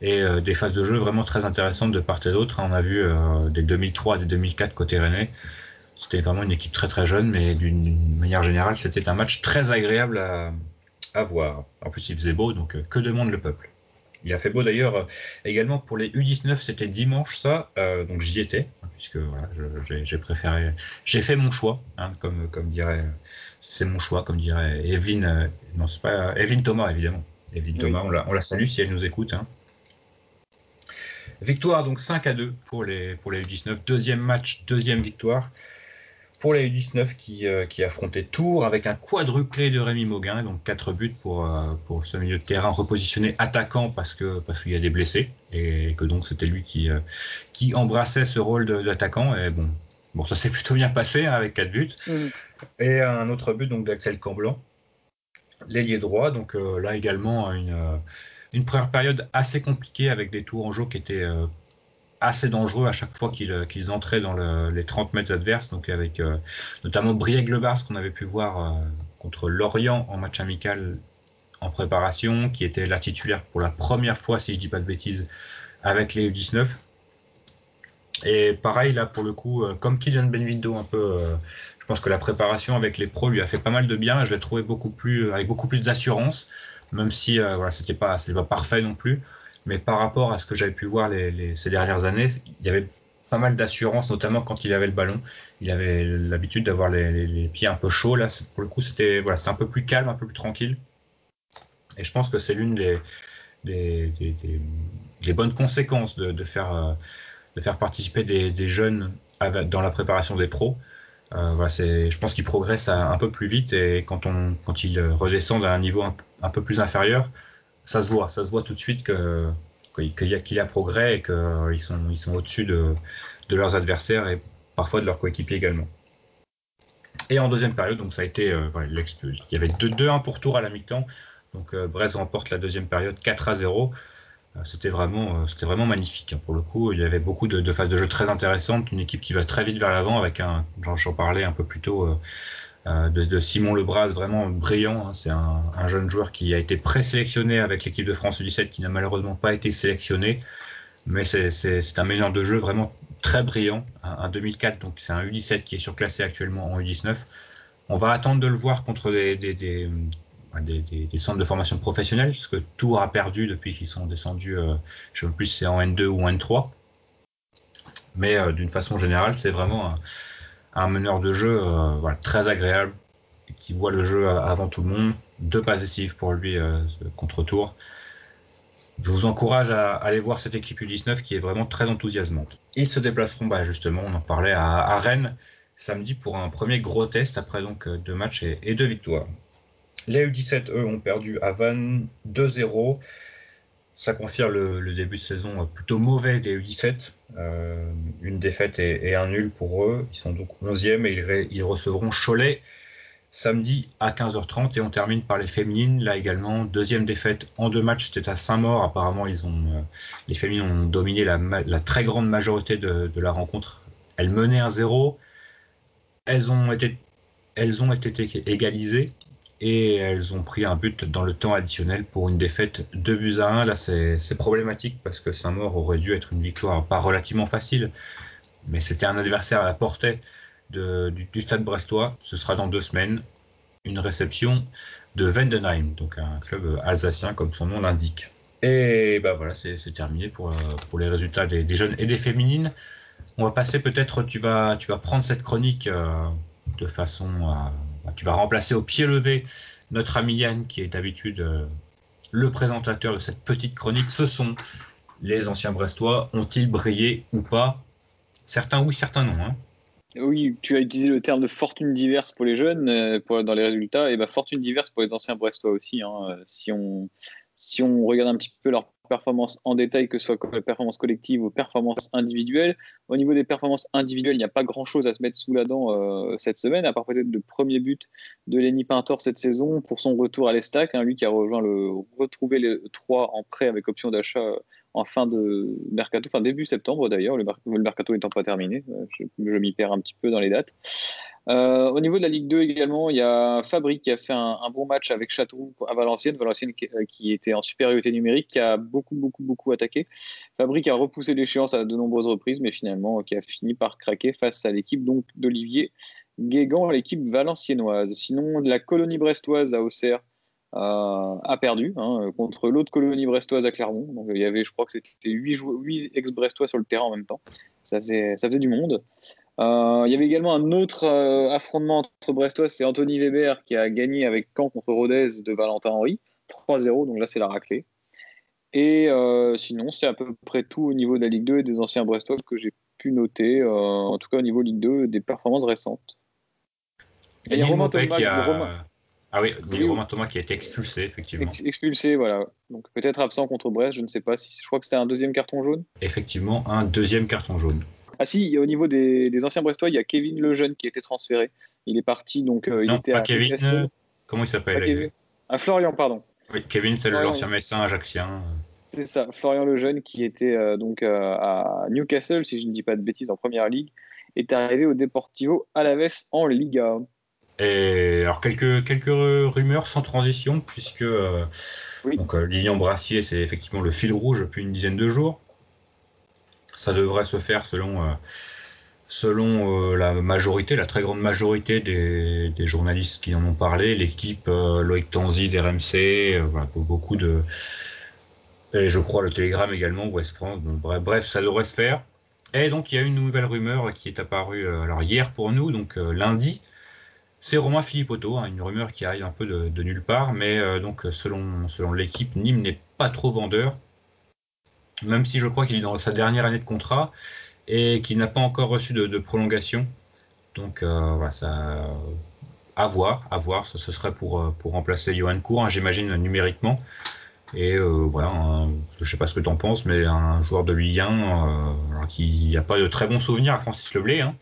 et des phases de jeu vraiment très intéressantes de part et d'autre. On a vu des 2003, des 2004 côté Rennais. C'était vraiment une équipe très très jeune, mais d'une manière générale, c'était un match très agréable à, voir. En plus, il faisait beau, donc que demande le peuple? Il a fait beau d'ailleurs euh, également pour les U19, c'était dimanche ça, euh, donc j'y étais, hein, puisque voilà, j'ai préféré, j'ai fait mon choix, hein, comme, comme dirait, c'est mon choix, comme dirait Evelyne, euh, non c'est pas Evelyne Thomas évidemment, Evelyne Thomas, on la, on la, salue si elle nous écoute. Hein. Victoire donc 5 à 2 pour les, pour les U19, deuxième match, deuxième victoire pour la U19 qui, euh, qui affrontait Tours avec un quadruplé de Rémi Mauguin, donc quatre buts pour, euh, pour ce milieu de terrain repositionné attaquant parce que parce qu'il y a des blessés et que donc c'était lui qui, euh, qui embrassait ce rôle d'attaquant et bon bon ça s'est plutôt bien passé hein, avec quatre buts mm. et un autre but donc d'Axel Camblanc l'ailier droit donc là également une une première période assez compliquée avec des tours en jeu qui étaient assez dangereux à chaque fois qu'ils entraient dans le, les 30 mètres adverses, donc avec euh, notamment Brieg-Lebars qu'on avait pu voir euh, contre Lorient en match amical en préparation, qui était la titulaire pour la première fois, si je dis pas de bêtises, avec les U19. Et pareil là pour le coup, euh, comme Kylian Benvindo un peu, je pense que la préparation avec les pros lui a fait pas mal de bien. Je l'ai trouvé beaucoup plus avec beaucoup plus d'assurance, même si voilà c'était pas pas parfait non plus mais par rapport à ce que j'avais pu voir ces dernières années, il y avait pas mal d'assurance, notamment quand il avait le ballon. Il avait l'habitude d'avoir les, pieds un peu chauds. Là, pour le coup, c'était voilà, un peu plus calme, un peu plus tranquille. Et je pense que c'est l'une des, bonnes conséquences de, faire, euh, de faire participer des, jeunes dans la préparation des pros. Euh, je pense qu'ils progressent un peu plus vite et quand, on, quand ils redescendent à un niveau un peu plus inférieur, ça se voit, ça se voit tout de suite qu'il y, a, y a progrès et qu'ils sont, ils sont au-dessus de, de, leurs adversaires et parfois de leurs coéquipiers également. Et en deuxième période, donc ça a été, euh, il y avait 2-1 pour tour à la mi-temps, donc euh, Brest remporte la deuxième période 4 à 0. Euh, c'était vraiment, c'était vraiment magnifique. Hein, pour le coup, il y avait beaucoup de, phases de jeu très intéressantes, une équipe qui va très vite vers l'avant avec un, j'en parlais un peu plus tôt, euh, de, Simon Lebras, vraiment brillant. Hein. C'est un, jeune joueur qui a été présélectionné avec l'équipe de France U17 qui n'a malheureusement pas été sélectionné. Mais c'est un meneur de jeu vraiment très brillant. Un, 2004, donc c'est un U17 qui est surclassé actuellement en U19. On va attendre de le voir contre des, centres de formation professionnelle, parce que Tours a perdu depuis qu'ils sont descendus, je ne sais plus si c'est en N2 ou en N3. Mais d'une façon générale, c'est vraiment un, meneur de jeu très agréable, qui voit le jeu avant tout le monde. Deux passes décisives pour lui contre Tours je vous encourage à aller voir cette équipe U19 qui est vraiment très enthousiasmante. Ils se déplaceront, bah, justement, on en parlait à, Rennes samedi pour un premier gros test après donc euh, deux matchs et, deux victoires. Les U17, eux, ont perdu à Vannes 2-0. Ça confirme le, début de saison plutôt mauvais des U17. Euh, une défaite et, un nul pour eux. Ils sont donc 11e et ils, recevront Cholet samedi à 15h30 et on termine par les féminines. Là également, deuxième défaite en deux matchs, c'était à Saint-Maur. Apparemment, euh, les féminines ont dominé la, très grande majorité de, la rencontre. Elles menaient un 0. Elles ont été, elles ont été égalisées et elles ont pris un but dans le temps additionnel pour une défaite 2 buts à 1. Là, c'est problématique parce que Saint-Maur aurait dû être une victoire pas relativement facile, mais c'était un adversaire à la portée du, stade brestois. Ce sera dans deux semaines. Une réception de Vendenheim, donc un club alsacien comme son nom l'indique. Et bah voilà, c'est terminé pour, pour les résultats des, jeunes et des féminines. On va passer peut-être, tu vas, tu vas prendre cette chronique euh, de façon à, tu vas remplacer au pied levé notre ami Yann qui est d'habitude euh, le présentateur de cette petite chronique. Ce sont les anciens brestois. Ont-ils brillé ou pas? Certains oui, certains non. Hein. Oui, tu as utilisé le terme de fortune diverse pour les jeunes euh, dans les résultats, et bah, fortune diverse pour les anciens Brestois aussi. Hein. Euh, si, on, si on regarde un petit peu leur performance en détail, que ce soit performance collective ou performance individuelle, au niveau des performances individuelles, il n'y a pas grand-chose à se mettre sous la dent euh, cette semaine, à part peut-être le premier but de Lenny Pintor cette saison pour son retour à l'Estac, hein, lui qui a rejoint le retrouvé les 3 en prêt avec option d'achat en fin de mercato, fin début septembre d'ailleurs, le, mercato étant pas terminé, euh, je, m'y perds un petit peu dans les dates. Euh, au niveau de la Ligue 2 également, il y a Fabrique qui a fait un, bon match avec Châteauroux à Valenciennes, Valenciennes euh, qui, était en supériorité numérique, qui a beaucoup beaucoup beaucoup attaqué. Fabrique a repoussé l'échéance à de nombreuses reprises, mais finalement qui a fini par craquer face à l'équipe donc d'Olivier Guégan, l'équipe valenciennoise. Sinon, la colonie brestoise à Auxerre, a perdu hein, contre l'autre colonie brestoise à Clermont. Donc il y avait, je crois que c'était 8, ex-brestois sur le terrain en même temps. Ça faisait, ça faisait du monde. Euh, il y avait également un autre euh, affrontement entre brestois, c'est Anthony Weber qui a gagné avec Caen contre Rodez de Valentin Henry, 3-0, donc là c'est la raclée. Et euh, sinon, c'est à peu près tout au niveau de la Ligue 2 et des anciens brestois que j'ai pu noter, en tout cas au niveau Ligue 2, des performances récentes. Et il y a Romain Thomas, qui a... Ah oui, oui, Romain Thomas qui a été expulsé, effectivement. expulsé, voilà. Donc peut-être absent contre Brest, je ne sais pas. si Je crois que c'était un deuxième carton jaune. Effectivement, un deuxième carton jaune. Ah si, au niveau des, anciens Brestois, il y a Kevin Lejeune qui a été transféré. Il est parti, donc euh, il non, était pas Kevin. Euh, comment il s'appelle À Florian, pardon. Oui, Kevin, c'est l'ancien médecin ajaxien. C'est ça, Florian Lejeune qui était euh, donc à Newcastle, si je ne dis pas de bêtises, en première ligue, est arrivé au Deportivo Alaves en Liga. Et alors quelques quelques rumeurs sans transition puisque euh, donc euh, Lilian Brassier c'est effectivement le fil rouge depuis une dizaine de jours. Ça devrait se faire selon euh, selon la majorité, la très grande majorité des, journalistes qui en ont parlé, l'équipe Loïc Tanzi d'RMC, beaucoup de et je crois le Télégramme également, West France. bref, ça devrait se faire. Et donc il y a une nouvelle rumeur qui est apparue alors hier pour nous, donc lundi, c'est Romain Philippotto, hein, une rumeur qui arrive un peu de, nulle part, mais euh, donc selon, selon l'équipe, Nîmes n'est pas trop vendeur, même si je crois qu'il est dans sa dernière année de contrat et qu'il n'a pas encore reçu de, prolongation. Donc euh, voilà, ça, à voir, à voir. Ce, serait pour, euh, pour remplacer Johan Cour, hein, j'imagine numériquement. Et voilà, je ne sais pas ce que tu en penses, mais un joueur de Ligue 1 qui n'a pas de très bons souvenirs à Francis Leblé, hein,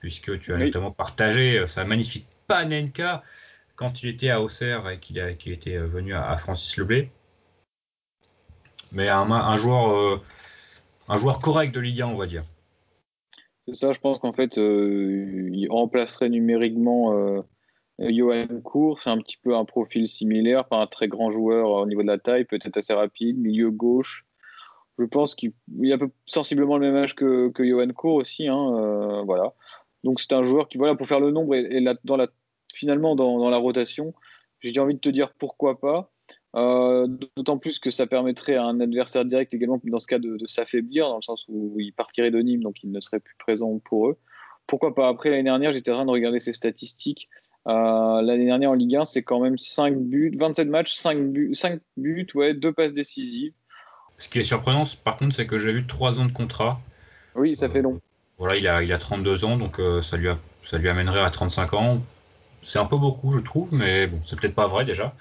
puisque tu as notamment partagé sa magnifique Panenka quand il était à Auxerre et qu'il était venu à, Francis Leblé. Mais un, joueur, euh, un joueur correct de Ligue 1, on va dire. C'est ça, je pense qu'en fait, euh, il remplacerait numériquement euh, Johan Cour. C'est un petit peu un profil similaire, pas un très grand joueur au niveau de la taille, peut-être assez rapide, milieu gauche. Je pense qu'il a sensiblement le même âge que, Johan Cour aussi. Hein, voilà. Donc c'est un joueur qui, voilà, pour faire le nombre, et, dans finalement dans, la rotation, j'ai envie de te dire pourquoi pas. D'autant plus que ça permettrait à un adversaire direct également, dans ce cas, de, de s'affaiblir, dans le sens où il partirait de Nîmes, donc il ne serait plus présent pour eux. Pourquoi pas Après, l'année dernière, j'étais en train de regarder ses statistiques. Euh, l'année dernière en Ligue 1, c'est quand même 5 buts, 27 matchs, 5 buts, 5 buts ouais, 2 passes décisives. Ce qui est surprenant, par contre, c'est que j'ai vu 3 ans de contrat. Oui, ça fait long. Voilà, il a, il a 32 ans, donc euh, ça, lui a, ça lui amènerait à 35 ans. C'est un peu beaucoup, je trouve, mais bon, c'est peut-être pas vrai déjà.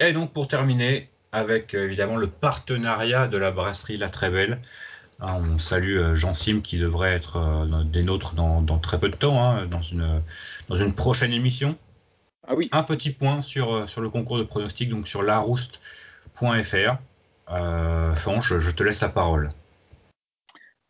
Et donc, pour terminer, avec euh, évidemment le partenariat de la brasserie La Très Belle. Hein, on salue Jean Sim qui devrait être des nôtres dans, dans, très peu de temps, hein, dans, une, dans une prochaine émission. Ah oui. Un petit point sur, euh, sur le concours de pronostic, donc sur larouste.fr. Euh, je te laisse la parole.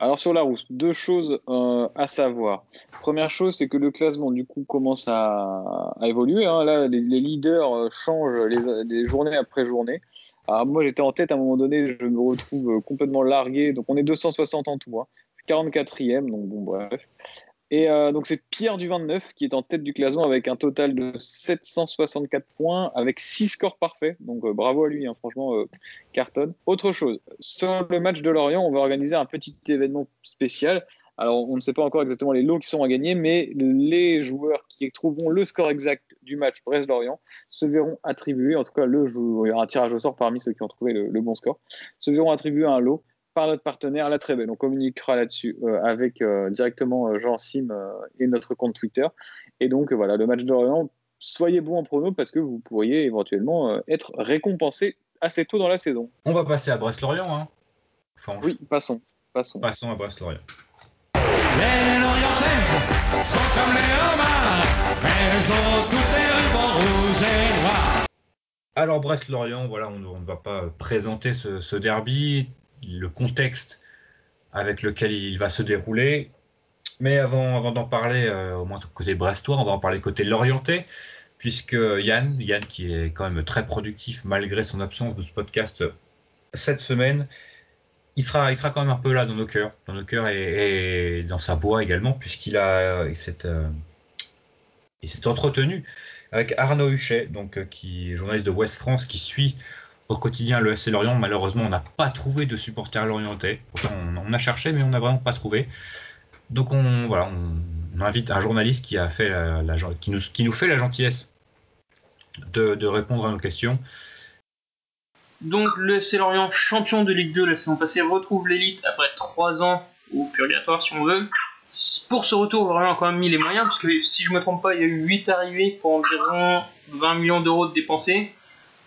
Alors sur la deux choses euh, à savoir. Première chose, c'est que le classement du coup commence à, évoluer. Hein. Là, les, leaders euh, changent les, journées après journée. Alors moi, j'étais en tête à un moment donné, je me retrouve complètement largué. Donc on est 260 en tout, hein. 44e. Donc bon, bref. Et euh, donc c'est Pierre du 29 qui est en tête du classement avec un total de 764 points, avec 6 scores parfaits. Donc euh, bravo à lui, hein, franchement, euh, carton. Autre chose, sur le match de Lorient, on va organiser un petit événement spécial. Alors on ne sait pas encore exactement les lots qui sont à gagner, mais les joueurs qui trouveront le score exact du match Brest-Lorient se verront attribuer, en tout cas le il y aura un tirage au sort parmi ceux qui ont trouvé le, le bon score, se verront attribuer un lot par notre partenaire La Très Belle. On communiquera là-dessus euh, avec euh, directement euh, Jean Sim et notre compte Twitter. Et donc voilà, le match d'Orient, soyez bon en prono parce que vous pourriez éventuellement être récompensé assez tôt dans la saison. On va passer à Brest-Lorient. Hein. oui, passons, passons. Passons à Brest-Lorient. Les Lorientais sont comme les homards, elles ont toutes les rouges et noirs. Alors Brest-Lorient, voilà, on ne va pas présenter ce, ce derby le contexte avec lequel il va se dérouler. Mais avant, d'en parler, euh, au moins côté brestois, on va en parler côté l'orienté, puisque Yann, Yann qui est quand même très productif malgré son absence de ce podcast cette semaine, il sera, il sera quand même un peu là dans nos cœurs, dans nos cœurs et, dans sa voix également, puisqu'il a, il s'est, euh, entretenu avec Arnaud Huchet, donc euh, qui est journaliste de West France, qui suit au quotidien le FC Lorient. Malheureusement, on n'a pas trouvé de supporters lorientais. on, a cherché, mais on n'a vraiment pas trouvé. Donc on, voilà, on, invite un journaliste qui nous fait la gentillesse de, répondre à nos questions. Donc le FC Lorient, champion de Ligue 2 la saison passée, retrouve l'élite après 3 ans au purgatoire si on veut. Pour ce retour, Lorient a quand même mis les moyens, parce que si je ne me trompe pas, il y a eu 8 arrivées pour environ 20 millions d'euros de dépensés.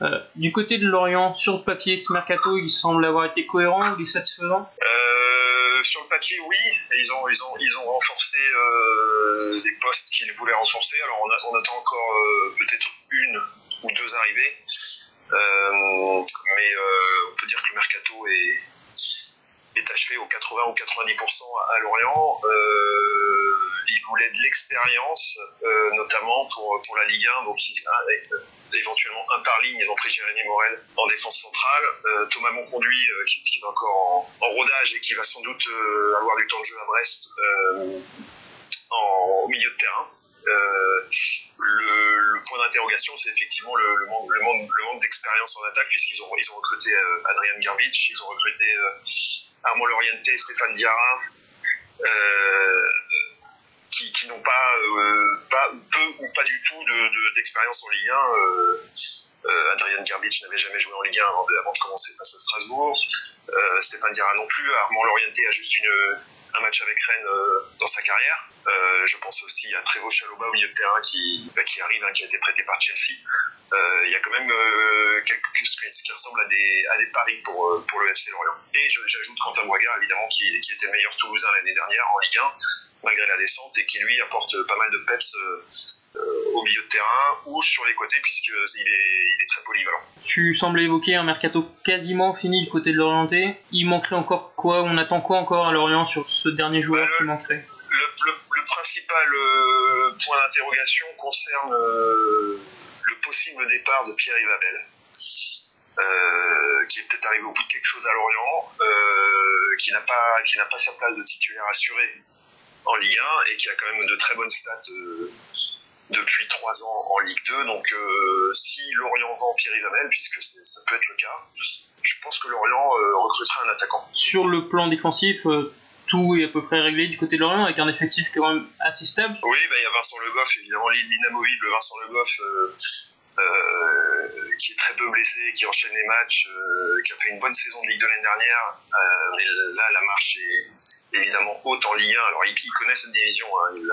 Euh, du côté de Lorient, sur le papier, ce mercato, il semble avoir été cohérent, il est satisfaisant euh, Sur le papier, oui. Ils ont, ils ont, ils ont renforcé euh, les postes qu'ils voulaient renforcer. Alors on, attend encore euh, peut-être une ou deux arrivées. mais on peut dire que le mercato est, est achevé au 80 ou 90% à Lorient. ils voulaient de l'expérience, notamment pour, pour la Ligue 1. Donc, éventuellement un par ligne. Ils ont pris Jérémy Morel en défense centrale. Euh, Thomas Monconduit, euh, qui, est encore en, rodage et qui va sans doute euh, avoir du temps de jeu à Brest au milieu de terrain. Le, point d'interrogation, c'est effectivement le, manque, d'expérience en attaque, puisqu'ils ont, ils ont recruté Adrian Garbich, ils ont recruté Armand Loriente, Stéphane Diarra. Qui, n'ont pas, euh, pas peu ou pas du tout d'expérience de, en Ligue 1. Euh, euh, Adrian Garbich n'avait jamais joué en Ligue 1 avant de, commencer face à Strasbourg. Stéphane Diarra non plus. Armand Lorienté a juste une, un match avec Rennes euh, dans sa carrière. Euh, je pense aussi à Trevo Chaloba au milieu de terrain qui, bah, qui arrive, hein, qui a été prêté par Chelsea. Euh, il y a quand même quelque chose qui ressemble à des, à des paris pour, pour le FC Lorient. Et j'ajoute Quentin Boigard, évidemment, qui, qui était meilleur Toulousain l'année dernière en Ligue 1, malgré la descente, et qui lui apporte pas mal de peps au milieu de terrain ou sur les côtés puisqu'il est, il est très polyvalent. Tu semblais évoquer un mercato quasiment fini du côté de l'Orienté. Il manquerait encore quoi? On attend quoi encore à Lorient sur ce dernier joueur bah, qui manquerait? le, le, principal euh, point d'interrogation concerne euh, le possible départ de Pierre Yvabel. Euh, qui est peut-être arrivé au bout de quelque chose à Lorient, euh, qui n'a pas qui n'a pas sa place de titulaire assuré en Ligue 1 et qui a quand même de très bonnes stats euh, depuis trois ans en Ligue 2. Donc euh, si Lorient Pierre Hamel, puisque ça peut être le cas. Je pense que Lorient recrutera un attaquant. Sur le plan défensif, tout est à peu près réglé du côté de Lorient avec un effectif quand même assez stable. Oui, bah, il y a Vincent Le Goff, évidemment l'inamovible Vincent Le Goff. Euh, qui est très peu blessé, qui enchaîne les matchs, euh, qui a fait une bonne saison de Ligue 2 l'année dernière. Euh, mais là, la marche est évidemment haute en Ligue 1. Alors, il, connaît cette division. Hein. Il,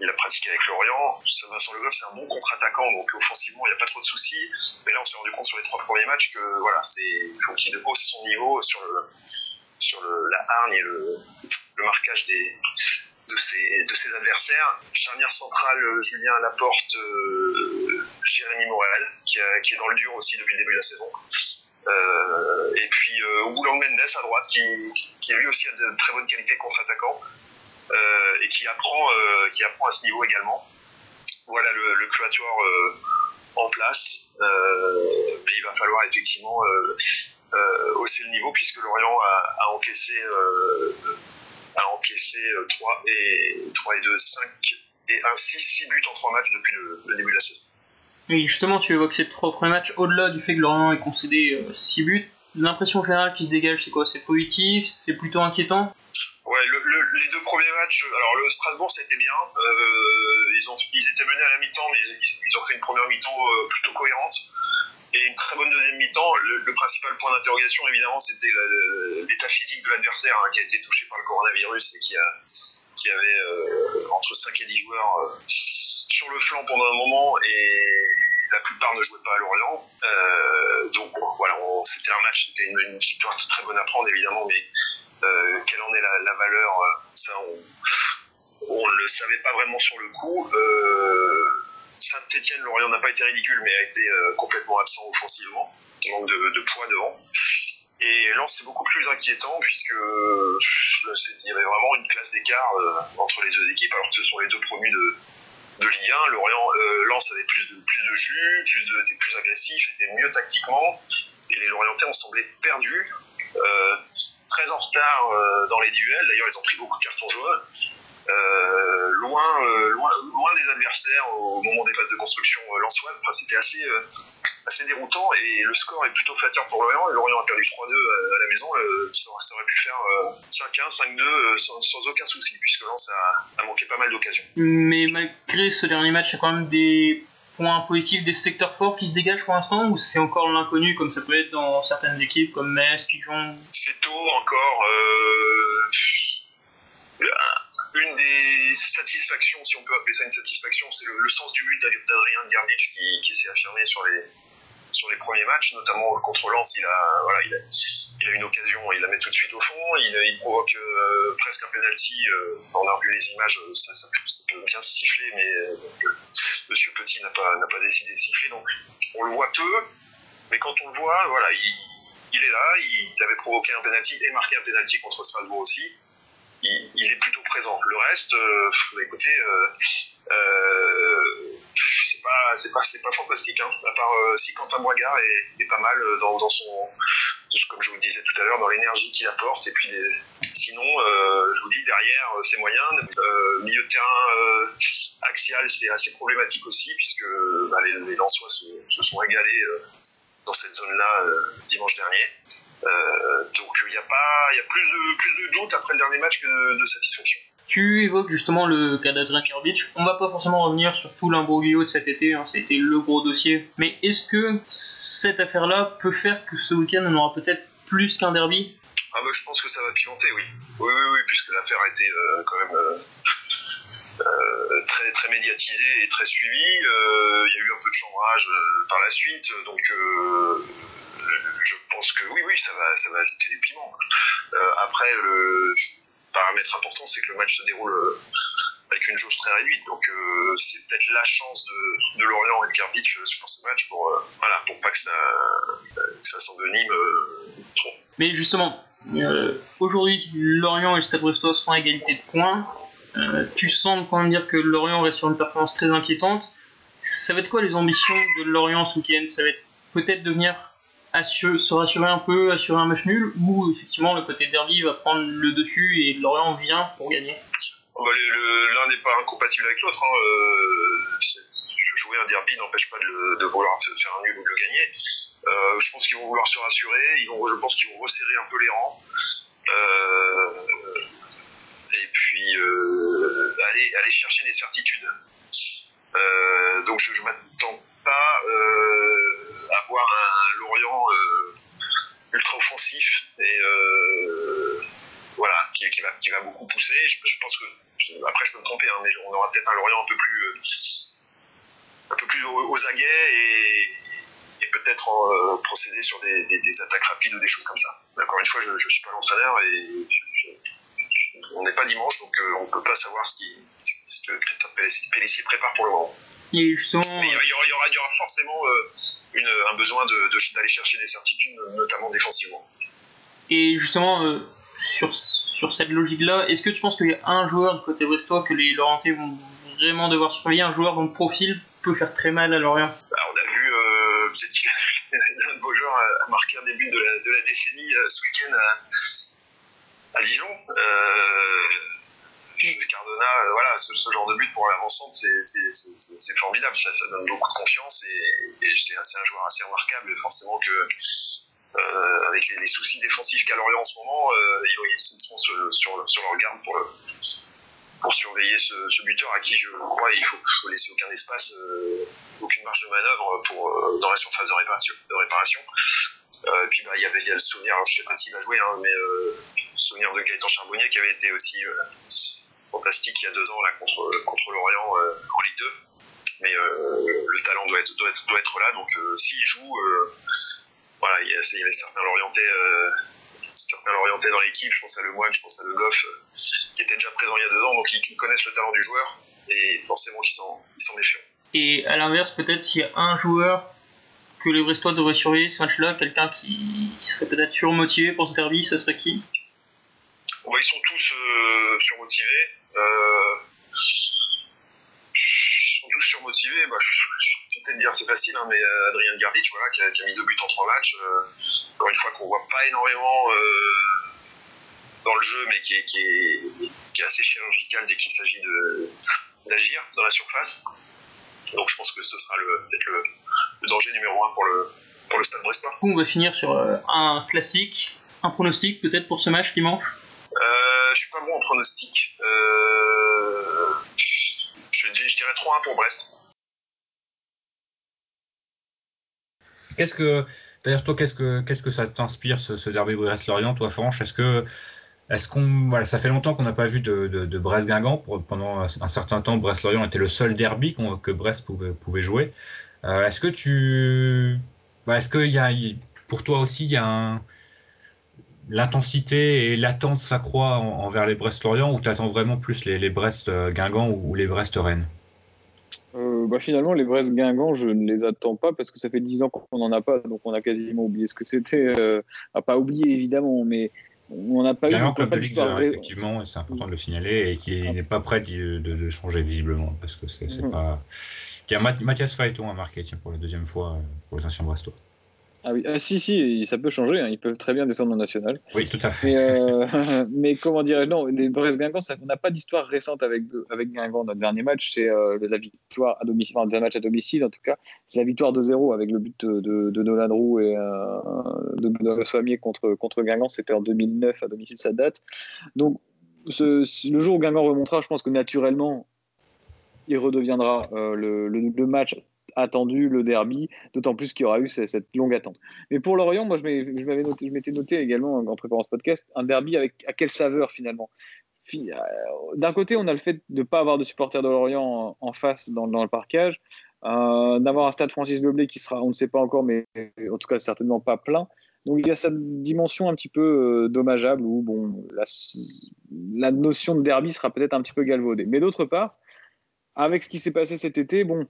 il, a pratiqué avec Lorient. Vincent Le Goff, c'est un bon contre-attaquant, donc offensivement, il n'y a pas trop de soucis. Mais là, on s'est rendu compte sur les trois premiers matchs que voilà, c'est il faut qu'il hausse son niveau sur la hargne et le, marquage de ses, de adversaires. Charnière centrale, Julien Laporte, Jérémy Morel, qui, est dans le dur aussi depuis le début de la saison. Euh, et puis euh, Mendes à droite, qui, lui aussi a de très bonnes qualités contre-attaquant euh, et qui apprend, euh, qui apprend à ce niveau également. Voilà le, le quatuor en place. mais il va falloir effectivement hausser le niveau puisque Lorient a, encaissé a encaissé 3 euh, et, 3 et 2, 5 et 1, 6, 6 buts en 3 matchs depuis le, début de la saison. Et justement, tu évoques ces trois premiers matchs, au-delà du fait que Lorient ait concédé 6 euh, buts, l'impression générale qui se dégage, c'est quoi? C'est positif? C'est plutôt inquiétant? Ouais, les deux premiers matchs, alors le Strasbourg, été bien. Euh, ils, ont, ils étaient menés à la mi-temps, mais ils, ont fait une première mi-temps plutôt cohérente et une très bonne deuxième mi-temps. Le, principal point d'interrogation, évidemment, c'était l'état physique de l'adversaire hein, qui a été touché par le coronavirus et qui, a, qui avait euh, entre 5 et 10 joueurs euh, sur le flanc pendant un moment et la plupart ne jouaient pas à Lorient. Euh, donc voilà, c'était un match, c'était une, victoire très bonne à prendre évidemment, mais quelle en est la, valeur, ça on ne le savait pas vraiment sur le coup. Saint-Etienne, Lorient n'a pas été ridicule, mais a été complètement absent offensivement. Manque de, poids devant. Et Lens, c'est beaucoup plus inquiétant puisque euh, il y avait vraiment une classe d'écart euh, entre les deux équipes, alors que ce sont les deux promus de, de Ligue 1. Lorient, Lens avait plus de, plus de jus, plus de, était plus agressif, était mieux tactiquement. Et les Lorientais ont semblé perdus, très en retard dans les duels. D'ailleurs, ils ont pris beaucoup de cartons jaunes. Euh, loin, euh, loin, loin des adversaires au moment des phases de construction euh. Enfin, c'était assez, assez déroutant et le score est plutôt flatteur pour Lorient. Lorient a perdu 3-2 à la maison. Ça, aurait pu faire 5-1, 5-2 sans, sans, aucun souci puisque Lens a, a manqué pas mal d'occasions. Mais malgré ce dernier match, il y a quand même des points positifs, des secteurs forts qui se dégagent pour l'instant ou c'est encore l'inconnu comme ça peut être dans certaines équipes comme Metz, Dijon? C'est tôt encore. Euh une des satisfactions, si on peut appeler ça une satisfaction, c'est le, sens du but d'Adrien Garbage qui, s'est affirmé sur les, premiers matchs, notamment contre Lens, il a, voilà, il a, une occasion, il la met tout de suite au fond, il, provoque euh, presque un penalty. Euh, on a revu les images, ça, ça, peut, bien siffler, mais euh, Monsieur Petit n'a pas, décidé de siffler, donc on le voit peu, mais quand on le voit, voilà, il, il est là, il avait provoqué un penalty et marqué un penalty contre Strasbourg aussi il, est plutôt présent. Le reste, euh, écoutez, euh, euh, c'est pas, c'est pas, c'est pas fantastique. Hein. À part si Quentin Boigard est, est, pas mal dans, dans, son, comme je vous le disais tout à l'heure, dans l'énergie qu'il apporte. Et puis sinon, je vous dis derrière, c'est moyen. milieu de terrain axial, c'est assez problématique aussi puisque bah, les, les Lensois se, se sont régalés dans cette zone-là dimanche dernier. Euh, donc il y a pas, il y a plus de plus de doutes après le dernier match que de, satisfaction. Tu évoques justement le cas d'Adrian Kirbic. On va pas forcément revenir sur tout l'imbroglio de cet été, hein. été le gros dossier. Mais est-ce que cette affaire-là peut faire que ce week-end on aura peut-être plus qu'un derby? Ah bah je pense que ça va pimenter, oui. Oui, oui, oui, puisque l'affaire a été euh, quand même euh, euh, très très médiatisée et très suivie. Il y a eu un peu de chambrage par la suite, donc je pense que oui, oui, ça va, ça va ajouter du piment. Euh, après, le paramètre important, c'est que le match se déroule euh, avec une jauge très réduite. Donc euh, c'est peut-être la chance de, Lorient et de Garbage sur ce match pour, voilà, pour pas que ça, ça s'envenime trop. Mais justement, aujourd'hui, Lorient et Stade Brestois sont à égalité de points. Tu sembles quand même dire que Lorient reste sur une performance très inquiétante. Ça va être quoi les ambitions de Lorient ce week-end? Ça va être peut-être devenir se rassurer un peu, assurer un match nul, ou effectivement le côté derby va prendre le dessus et Lorient vient pour gagner? Oh, L'un n'est pas incompatible avec l'autre. Hein. Euh, jouer un derby n'empêche pas de, de vouloir faire un nul ou de le gagner. Euh, je pense qu'ils vont vouloir se rassurer. Ils vont, je pense qu'ils vont resserrer un peu les rangs. Euh, et puis euh, aller, chercher des certitudes. Euh, donc je ne m'attends pas euh, à voir un Lorient ultra offensif et voilà qui, qui va, beaucoup pousser. Je, pense que après je peux me tromper, hein, mais on aura peut-être un Lorient un peu plus un peu plus aux, aguets et, peut-être euh, procéder sur des, attaques rapides ou des choses comme ça. Mais Encore une fois, je ne suis pas l'entraîneur et on n'est pas dimanche, donc euh, on ne peut pas savoir ce, qui, ce que Christophe Pellissier prépare pour le moment. Et justement, Mais il y, aura, il y aura- il y aura forcément euh, une, un besoin de- de- d'aller chercher des certitudes, notamment défensivement. et justement euh, sur, sur cette logique-là, est-ce que tu penses qu'il y a un joueur du côté brestois que les Laurentais vont vraiment devoir surveiller, un joueur dont le profil peut faire très mal à Lorient? Bah, on a vu, euh, c'est l'un de vos joueurs a, a marqué un début de la, de la décennie euh, ce week-end à, à Dijon. Euh, Cardona, euh, voilà, ce, genre de but pour l'avancante, c'est- formidable, ça, donne beaucoup de confiance et, c'est un joueur assez remarquable. Forcément que euh, avec les, soucis défensifs qu'a Lorient en ce moment, ils, sont sur, sur, sur leur garde pour, le- pour surveiller ce, buteur à qui je crois il faut, faut laisser aucun espace, aucune marge de manœuvre pour, dans la surface. De réparation. Euh, et puis bah, il y avait a le souvenir, je sais pas s'il va jouer, hein, mais euh, souvenir de Gaëtan Charbonnier qui avait été aussi euh, fantastique il y a deux ans là contre, contre Lorient en Ligue 2. Mais le talent doit être, là, donc s'il joue, voilà, il y, a, il avait certains Lorientais, euh, certains dans l'équipe, je pense à Le Moine, je pense à Le Goff, qui étaient déjà présents il y a deux ans, donc ils, connaissent le talent du joueur et forcément qu'ils s'en ils s'en méfient. Et à l'inverse, peut-être s'il y a un joueur que les Brestois devraient surveiller ce match-là, quelqu'un qui, serait peut-être surmotivé pour ce derby, ce serait qui? Ils sont tous euh, surmotivés. Euh, ils sont tous surmotivés. Bah, je, dire c'est facile, hein, mais euh, Adrien Garbic, voilà, qui a, mis deux buts en trois matchs. Encore une fois, qu'on voit pas énormément dans le jeu, mais qui est, qui est, qui est assez chirurgical dès qu'il s'agit d'agir dans la surface. Donc je pense que ce sera peut-être le, le danger numéro un pour le, pour le stade brestois. Du coup, on va finir sur euh, un classique, un pronostic peut-être pour ce match dimanche? Euh, je suis pas bon en pronostic. Euh, je, dirais 3-1 pour Brest. Qu'est-ce que, d'ailleurs, toi, qu'est-ce que, qu'est-ce que ça t'inspire ce, ce derby Brest-Lorient, toi, Franche Est-ce que, est-ce qu'on, voilà, ça fait longtemps qu'on n'a pas vu de, de, de Brest-Guingamp. Pendant un certain temps, Brest-Lorient était le seul derby que Brest pouvait, pouvait jouer. Euh, est-ce que tu, bah, est-ce qu'il y a, pour toi aussi, il y a un, l'intensité et l'attente s'accroît en- envers les Brest-Lorient ou tu attends vraiment plus les, les Brest-Guingamp ou, ou les Brest-Rennes? Euh, bah, finalement, les Brest Guingamp, je ne les attends pas parce que ça fait 10 ans qu'on n'en a pas, donc on a quasiment oublié ce que c'était. Euh, ah, pas oublié évidemment, mais on n'a pas eu Guingamp, n'a club de Ligue 2, d'histoire ré- effectivement, c'est important de le signaler, et qui n'est pas prêt de, de changer visiblement, parce que c'est c'est Mhm. pas. Math- Mathias Phaéton a marqué, tiens, pour la deuxième fois euh, pour les anciens Brestois. Ah oui, ah, si, si, ça peut changer, hein, ils peuvent très bien descendre en national. Oui, tout à fait. Mais, euh, mais comment dirais-je Non, les Brest Guingamp, ça- on n'a pas d'histoire récente avec, avec Guingamp. Notre dernier match, c'est euh, la victoire à domicile, enfin, un match à domicile en tout cas. C'est la victoire 2-0 avec le but de, de, de Nolan Roux et euh, de Benoît Soimier contre, contre Guingamp. C'était en 2009 à domicile, ça date. Donc, ce, ce- le jour où Guingamp remontera, je pense que naturellement, il redeviendra euh, le, match attendu, le derby, d'autant plus qu'il y aura eu cette, longue attente. Mais pour Lorient, moi, je m'étais noté également en préparant ce podcast, un derby avec à quelle saveur finalement? Fi- euh, D'un côté, on a le fait de ne pas avoir de supporters de Lorient en, face dans, le parcage, euh, d'avoir un stade Francis Leblé qui sera, on ne sait pas encore, mais en tout cas certainement pas plein. Donc il y a cette dimension un petit peu dommageable où bon, la notion de derby sera peut-être un petit peu galvaudée. Mais d'autre part, avec ce qui s'est passé cet été, bon,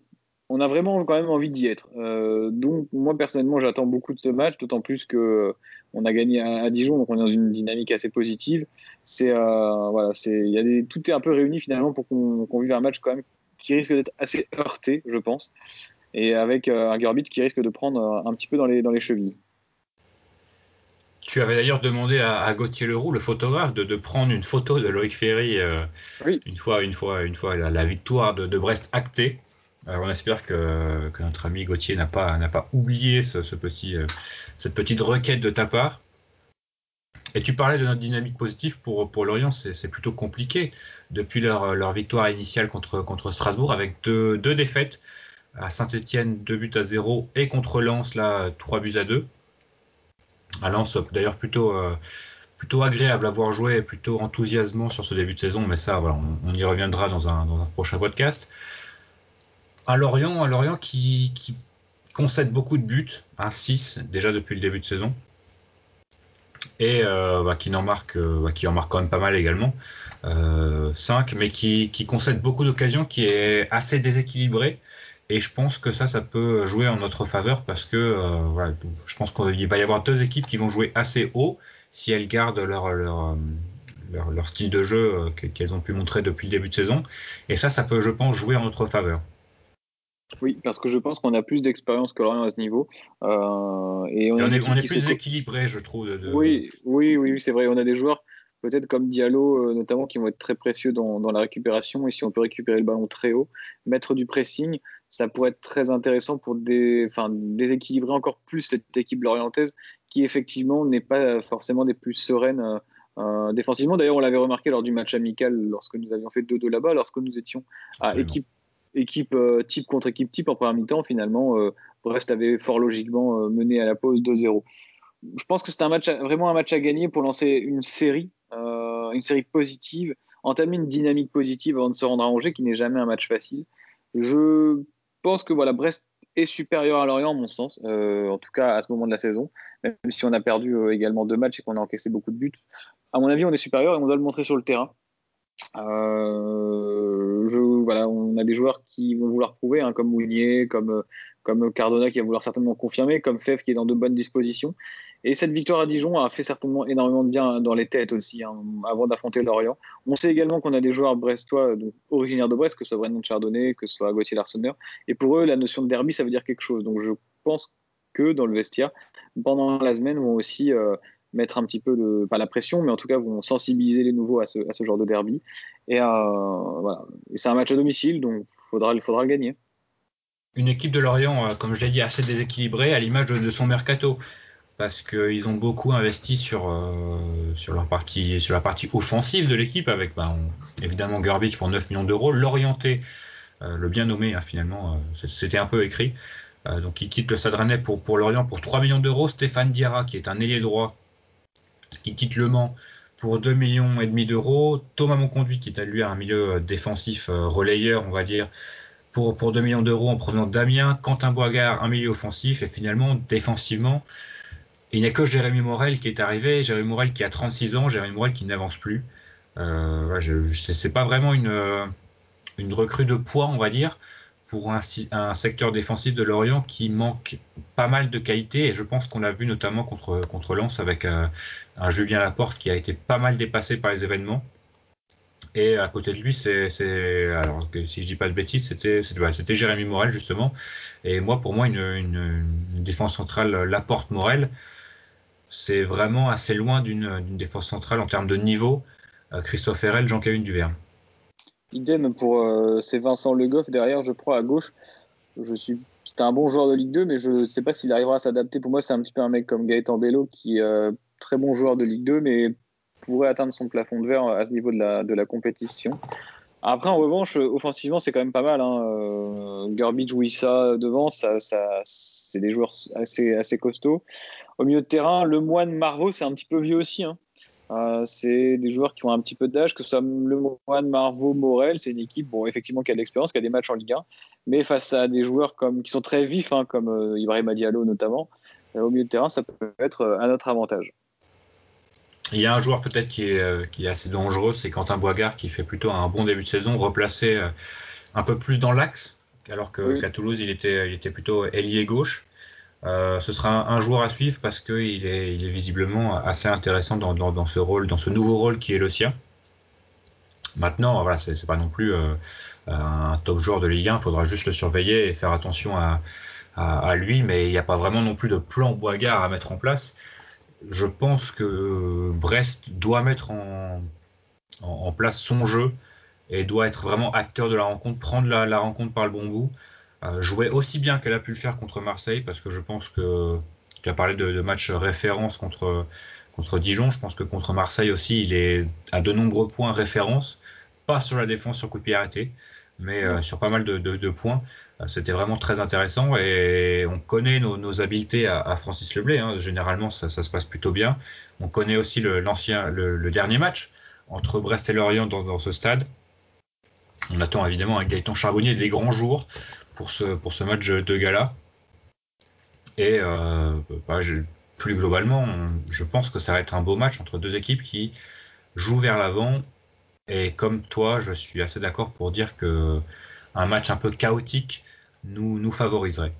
on a vraiment quand même envie d'y être. Euh, donc moi personnellement, j'attends beaucoup de ce match, d'autant plus que euh, on a gagné à, Dijon, donc on est dans une dynamique assez positive. C'est euh, voilà, c'est tout est un peu réuni finalement pour qu'on vive un match quand même qui risque d'être assez heurté, je pense, et avec un Gerbit qui risque de prendre un petit peu dans les dans les chevilles. Tu avais d'ailleurs demandé à, à Gauthier Leroux, le photographe, de, de prendre une photo de Loïc Ferry euh, Oui. une fois, une fois, une fois la, la victoire de, de Brest actée. Alors on espère que, que notre ami Gauthier n'a pas, n'a pas oublié ce, ce petit, euh, cette petite requête de ta part. Et tu parlais de notre dynamique positive pour, pour Lorient, c'est plutôt compliqué. Depuis leur, leur victoire initiale contre, contre Strasbourg, avec deux, deux défaites à Saint-Etienne, 2 buts à 0, et contre Lens, là, 3 buts à 2. À Lens, d'ailleurs, plutôt, euh, plutôt agréable à voir jouer, plutôt enthousiasmant sur ce début de saison, mais ça, voilà, on, y reviendra dans un, prochain podcast. À Lorient, à Lorient qui, concède beaucoup de buts, un 6 déjà depuis le début de saison, et euh, bah, qui en marque, euh, bah, qui en marque quand même pas mal également, euh, 5, mais qui concède beaucoup d'occasions, qui est assez déséquilibré. Et je pense que ça, ça peut jouer en notre faveur parce que euh, voilà, je pense qu'il va y avoir deux équipes qui vont jouer assez haut si elles gardent leur, leur, euh, leur, leur style de jeu euh, que- qu'elles ont pu montrer depuis le début de saison. Et ça, ça peut, je pense, jouer en notre faveur. Oui, parce que je pense qu'on a plus d'expérience que Lorient à ce niveau. Euh, et on, Et est, on est plus équilibré, je trouve. De, Oui, oui, oui, c'est vrai. On a des joueurs, peut-être comme Diallo, notamment, qui vont être très précieux dans, dans la récupération. Et si on peut récupérer le ballon très haut, mettre du pressing, ça pourrait être très intéressant pour des, enfin, déséquilibrer encore plus cette équipe lorientaise qui, effectivement, n'est pas forcément des plus sereines euh, euh, défensivement. D'ailleurs, on l'avait remarqué lors du match amical, lorsque nous avions fait 2-2 là-bas, lorsque nous étions à Absolument. équipe, équipe euh, type contre équipe type en première mi-temps, finalement, euh, Brest avait fort logiquement mené à la pause 2-0 je pense que c'est un match, à- vraiment un match à gagner pour lancer une série, une série positive, entamer une dynamique positive avant de se rendre à Angers, qui n'est jamais un match facile. Je pense que voilà, Brest est supérieur à Lorient, à mon sens, euh, en tout cas à ce moment de la saison, même si on a perdu euh, également deux matchs et qu'on a encaissé beaucoup de buts. À mon avis, on est supérieur et on doit le montrer sur le terrain. Euh, je, voilà, on a des joueurs qui vont vouloir prouver, hein, comme Mounier, comme, euh, comme Cardona qui va vouloir certainement confirmer, comme Fev qui est dans de bonnes dispositions. Et cette victoire à Dijon a fait certainement énormément de bien dans les têtes aussi, hein, avant d'affronter Lorient. On sait également qu'on a des joueurs brestois, donc originaires de Brest, que ce soit Brennan Chardonnay, que ce soit Gauthier Larsonneur. Et pour eux, la notion de derby, ça veut dire quelque chose. Donc je pense que dans le vestiaire, pendant la semaine, vont aussi euh, mettre un petit peu de, pas la pression, mais en tout cas vont sensibiliser les nouveaux à ce, à ce genre de derby. Et, euh, voilà. C'est un match à domicile, donc faudra, faudra le gagner. Une équipe de Lorient, euh, comme je l'ai dit, assez déséquilibrée à l'image de, son mercato. Parce qu'ils ont beaucoup investi sur, euh, sur, leur partie, sur la partie offensive de l'équipe, avec bah, on- évidemment Garbage pour 9 millions d'euros, l'orienté, euh, le bien nommé hein, finalement, c'était un peu écrit. Donc il quitte le Stade Rennais pour, pour Lorient pour 3 millions d'euros. Stéphane Diarra, qui est un ailier droit, qui quitte Le Mans pour 2 millions et demi d'euros. Thomas Monconduit, qui est à lui un milieu euh, défensif euh, relayeur, on va dire, pour, pour 2 millions d'euros en provenance d'Amiens. Quentin Boigard, un milieu offensif. Et finalement, défensivement, il n'y a que Jérémy Morel qui est arrivé. Jérémy Morel qui a 36 ans, Jérémy Morel qui n'avance plus. Euh, ouais, c'est pas vraiment une, euh, une recrue de poids, on va dire, pour un, secteur défensif de Lorient qui manque pas mal de qualité. Et je pense qu'on l'a vu notamment contre, contre Lens avec euh, un Julien Laporte qui a été pas mal dépassé par les événements. Et à côté de lui, c'est, alors que si je dis pas de bêtises, c'était, c'était, bah, Jérémy Morel justement. Et moi, pour moi, une, défense centrale Laporte Morel, c'est vraiment assez loin d'une, défense centrale en termes de niveau. Euh, Christophe Herrel, Jean-Kévin Duverne. Idem pour euh, c'est Vincent Le Goff derrière, je crois, à gauche. Je suis, c'était un bon joueur de Ligue 2, mais je ne sais pas s'il arrivera à s'adapter. Pour moi, c'est un petit peu un mec comme Gaëtan Bello, qui est euh, très bon joueur de Ligue 2, mais pourrait atteindre son plafond de verre à ce niveau de la, de la compétition. Après, en revanche, euh, offensivement, c'est quand même pas mal. Hein. Euh, Wissa devant, ça, ça, c'est des joueurs assez, assez costauds. Au milieu de terrain, le moine Marvaux, c'est un petit peu vieux aussi. Hein. Euh, c'est des joueurs qui ont un petit peu d'âge, que ce soit le Moine, Marvaux, Morel, c'est une équipe, bon, effectivement, qui a de l'expérience, qui a des matchs en Ligue 1, mais face à des joueurs comme, qui sont très vifs, hein, comme euh, Ibrahim Diallo notamment, euh, au milieu de terrain, ça peut être à notre avantage. Il y a un joueur peut-être qui est, qui est assez dangereux, c'est Quentin Boigard qui fait plutôt un bon début de saison, replacé un peu plus dans l'axe, alors Oui. qu'à Toulouse il était, il était plutôt ailier gauche. Euh, ce sera un, joueur à suivre parce qu'il est, visiblement assez intéressant dans, ce rôle, dans ce nouveau rôle qui est le sien. Maintenant, voilà, c'est, pas non plus euh, un top joueur de Ligue 1, il faudra juste le surveiller et faire attention à, lui, mais il n'y a pas vraiment non plus de plan Boigard à mettre en place je pense que Brest doit mettre en, place son jeu et doit être vraiment acteur de la rencontre, prendre la, la rencontre par le bon bout. Jouer aussi bien qu'elle a pu le faire contre Marseille, parce que je pense que tu as parlé de, de match référence contre, contre Dijon. Je pense que contre Marseille aussi, il est à de nombreux points référence, pas sur la défense sur coup de pied arrêté, mais euh, sur pas mal de, points. Euh, C'était vraiment très intéressant et on connaît nos, habiletés à, Francis Leblay. Hein. Généralement, ça, se passe plutôt bien. On connaît aussi l'ancien, le, dernier match entre Brest et Lorient dans, dans ce stade. On attend évidemment avec Gaëtan Charbonnier des grands jours pour ce, pour ce match de gala. Et euh, bah, plus globalement, je pense que ça va être un beau match entre deux équipes qui jouent vers l'avant. Et comme toi, je suis assez d'accord pour dire que un match un peu chaotique nous, nous favoriserait.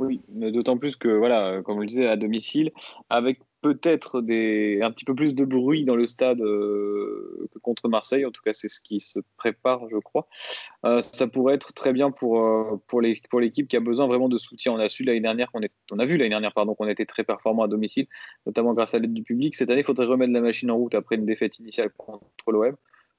Oui, mais d'autant plus que, voilà, comme je le disais, à domicile, avec peut-être un petit peu plus de bruit dans le stade euh, que contre Marseille. En tout cas, c'est ce qui se prépare, je crois. Euh, ça pourrait être très bien pour, euh, pour, l'équipe qui a besoin vraiment de soutien. On a l'année dernière qu'on on a vu l'année dernière, qu'on était très performant à domicile, notamment grâce à l'aide du public. Cette année, il faudrait remettre la machine en route après une défaite initiale contre l'OM.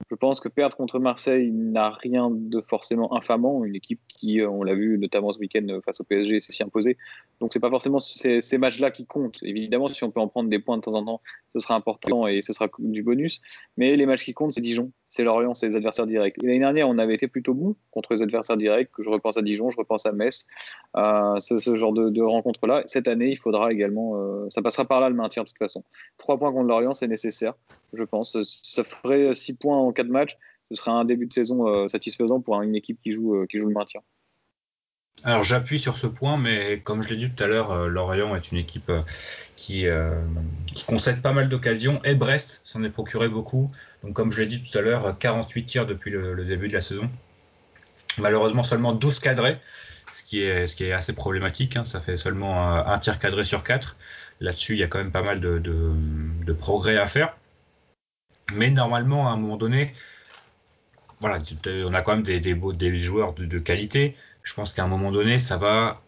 Je pense que perdre contre Marseille n'a rien de forcément infamant. Une équipe qui, on l'a vu notamment ce week-end face au PSG, s'est si imposée. Donc c'est pas forcément ces, ces matchs-là qui comptent. Évidemment, si on peut en prendre des points de temps en temps, ce sera important et ce sera du bonus. Mais les matchs qui comptent, c'est Dijon, c'est Lorient, c'est les adversaires directs. Et l'année dernière, on avait été plutôt bon contre les adversaires directs. Je repense à Dijon, je repense à Metz, euh, ce, genre de, de rencontres-là. Cette année, il faudra également, euh, ça passera par là le maintien de toute façon. Trois points contre Lorient, c'est nécessaire, je pense. Ça ferait six points en quatre matchs. Ce serait un début de saison euh, satisfaisant pour une équipe qui joue le maintien. Alors j'appuie sur ce point, mais comme je l'ai dit tout à l'heure, euh, Lorient est une équipe euh, qui, euh, qui concède pas mal d'occasions et Brest s'en est procuré beaucoup. Donc comme je l'ai dit tout à l'heure, 48 tirs depuis le, début de la saison. Malheureusement seulement 12 cadrés, ce qui est, assez problématique. Hein. Ça fait seulement un tir cadré sur 4. Là-dessus, il y a quand même pas mal de progrès à faire. Mais normalement, à un moment donné, voilà, on a quand même des, des, des joueurs de, qualité. Je pense qu'à un moment donné, ça va.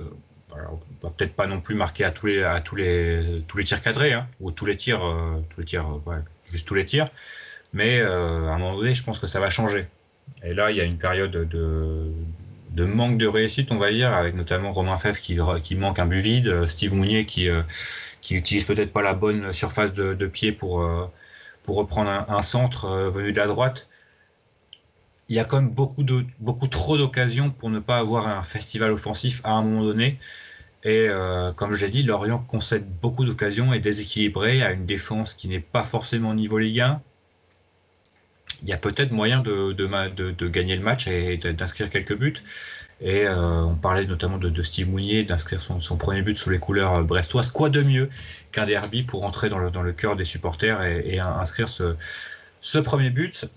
Euh, voilà, on va peut-être pas non plus marquer à tous les à tous les tous les tirs cadrés hein, ou tous les tirs euh, tous les tirs ouais, juste tous les tirs. Mais euh, à un moment donné, je pense que ça va changer. Et là, il y a une période de de manque de réussite, on va dire, avec notamment Romain Fèvre qui, qui manque un but vide, Steve Mounier qui qui utilise peut-être pas la bonne surface de, de pied pour pour reprendre un, un centre venu de la droite il y a quand même beaucoup, trop d'occasions pour ne pas avoir un festival offensif à un moment donné. Et euh, comme je l'ai dit, Lorient concède beaucoup d'occasions et déséquilibré à une défense qui n'est pas forcément au niveau Ligue 1. Il y a peut-être moyen de, gagner le match et d'inscrire quelques buts. Et euh, on parlait notamment de, Steve Mounier, d'inscrire son, premier but sous les couleurs brestoises. Quoi de mieux qu'un derby pour entrer dans le, cœur des supporters et, inscrire ce premier but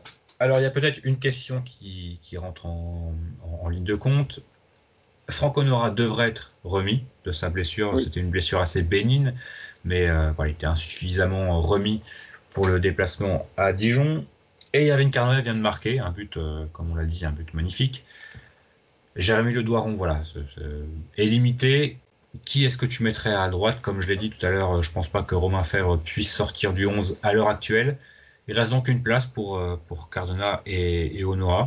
alors, il y a peut-être une question qui, qui rentre en, en, en, ligne de compte. Franck Honora devrait être remis de sa blessure. Oui. C'était une blessure assez bénigne, mais euh, il était insuffisamment remis pour le déplacement à Dijon. Et Yavin Cardona vient de marquer un but, euh, comme on l'a dit, un but magnifique. Jérémy Le Doiron, voilà, est limité. Qui est-ce que tu mettrais à droite? Comme je l'ai dit tout à l'heure, je pense pas que Romain Fèvre puisse sortir du 11 à l'heure actuelle. Il reste donc une place pour, euh, pour Cardona et, Honora.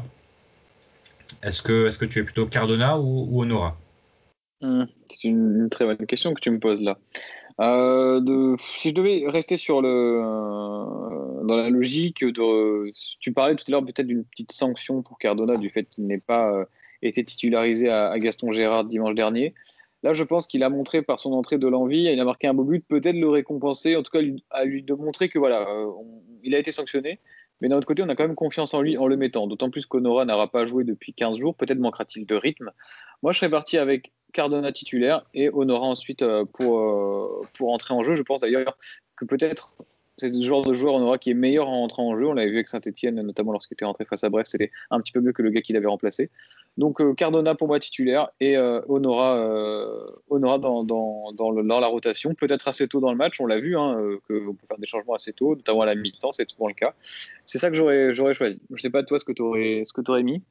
Est-ce que, est que tu es plutôt Cardona ou, Honora? Mmh, C'est une, très bonne question que tu me poses là. Euh, si je devais rester sur le, euh, dans la logique de, tu parlais tout à l'heure peut-être d'une petite sanction pour Cardona du fait qu'il n'ait pas été titularisé à, Gaston Gérard dimanche dernier. Là, je pense qu'il a montré par son entrée de l'envie, il a marqué un beau but, peut-être le récompenser, en tout cas à lui de montrer que voilà, euh, il a été sanctionné. Mais d'un autre côté, on a quand même confiance en lui en le mettant. D'autant plus qu'Honora n'aura pas joué depuis 15 jours. Peut-être manquera-t-il de rythme. Moi, je serais parti avec Cardona titulaire et Honora ensuite euh, euh, pour entrer en jeu. Je pense d'ailleurs que peut-être c'est ce genre de joueur Honora qui est meilleur en entrant en jeu. On l'avait vu avec Saint-Etienne, notamment lorsqu'il était rentré face à Brest. C'était un petit peu mieux que le gars qui l'avait remplacé. Donc euh, Cardona pour moi titulaire et euh, Honora, euh, Honora dans, dans, dans, le, dans, la rotation, peut-être assez tôt dans le match, on l'a vu, hein, qu'on peut faire des changements assez tôt, notamment à la mi-temps, c'est souvent le cas. C'est ça que j'aurais, j'aurais choisi. Je sais pas toi ce que tu aurais, ce que aurais mis.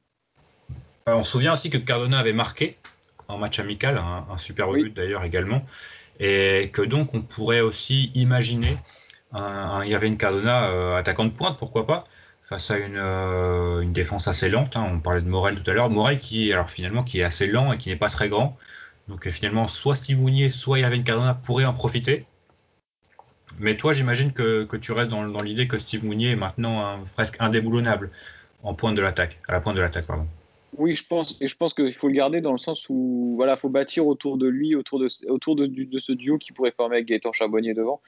on se souvient aussi que Cardona avait marqué en match amical, un, un super oui. but d'ailleurs également, et que donc on pourrait aussi imaginer un, un Irving Cardona attaquant de pointe, pourquoi pas face à une, euh, défense assez lente. hein. On parlait de Morel tout à l'heure. Morel qui, alors finalement, qui est assez lent et qui n'est pas très grand. Donc euh, finalement, soit Steve Mounier, soit Irving Cardona pourraient en profiter. Mais toi, j'imagine que, tu restes dans, l'idée que Steve Mounier est maintenant presque indéboulonnable en pointe de l'attaque, à la pointe de l'attaque, pardon. Oui, je pense, et je pense qu'il faut le garder dans le sens où voilà, faut bâtir autour de lui, autour de, autour de ce duo qui pourrait former avec Gaëtan Charbonnier devant.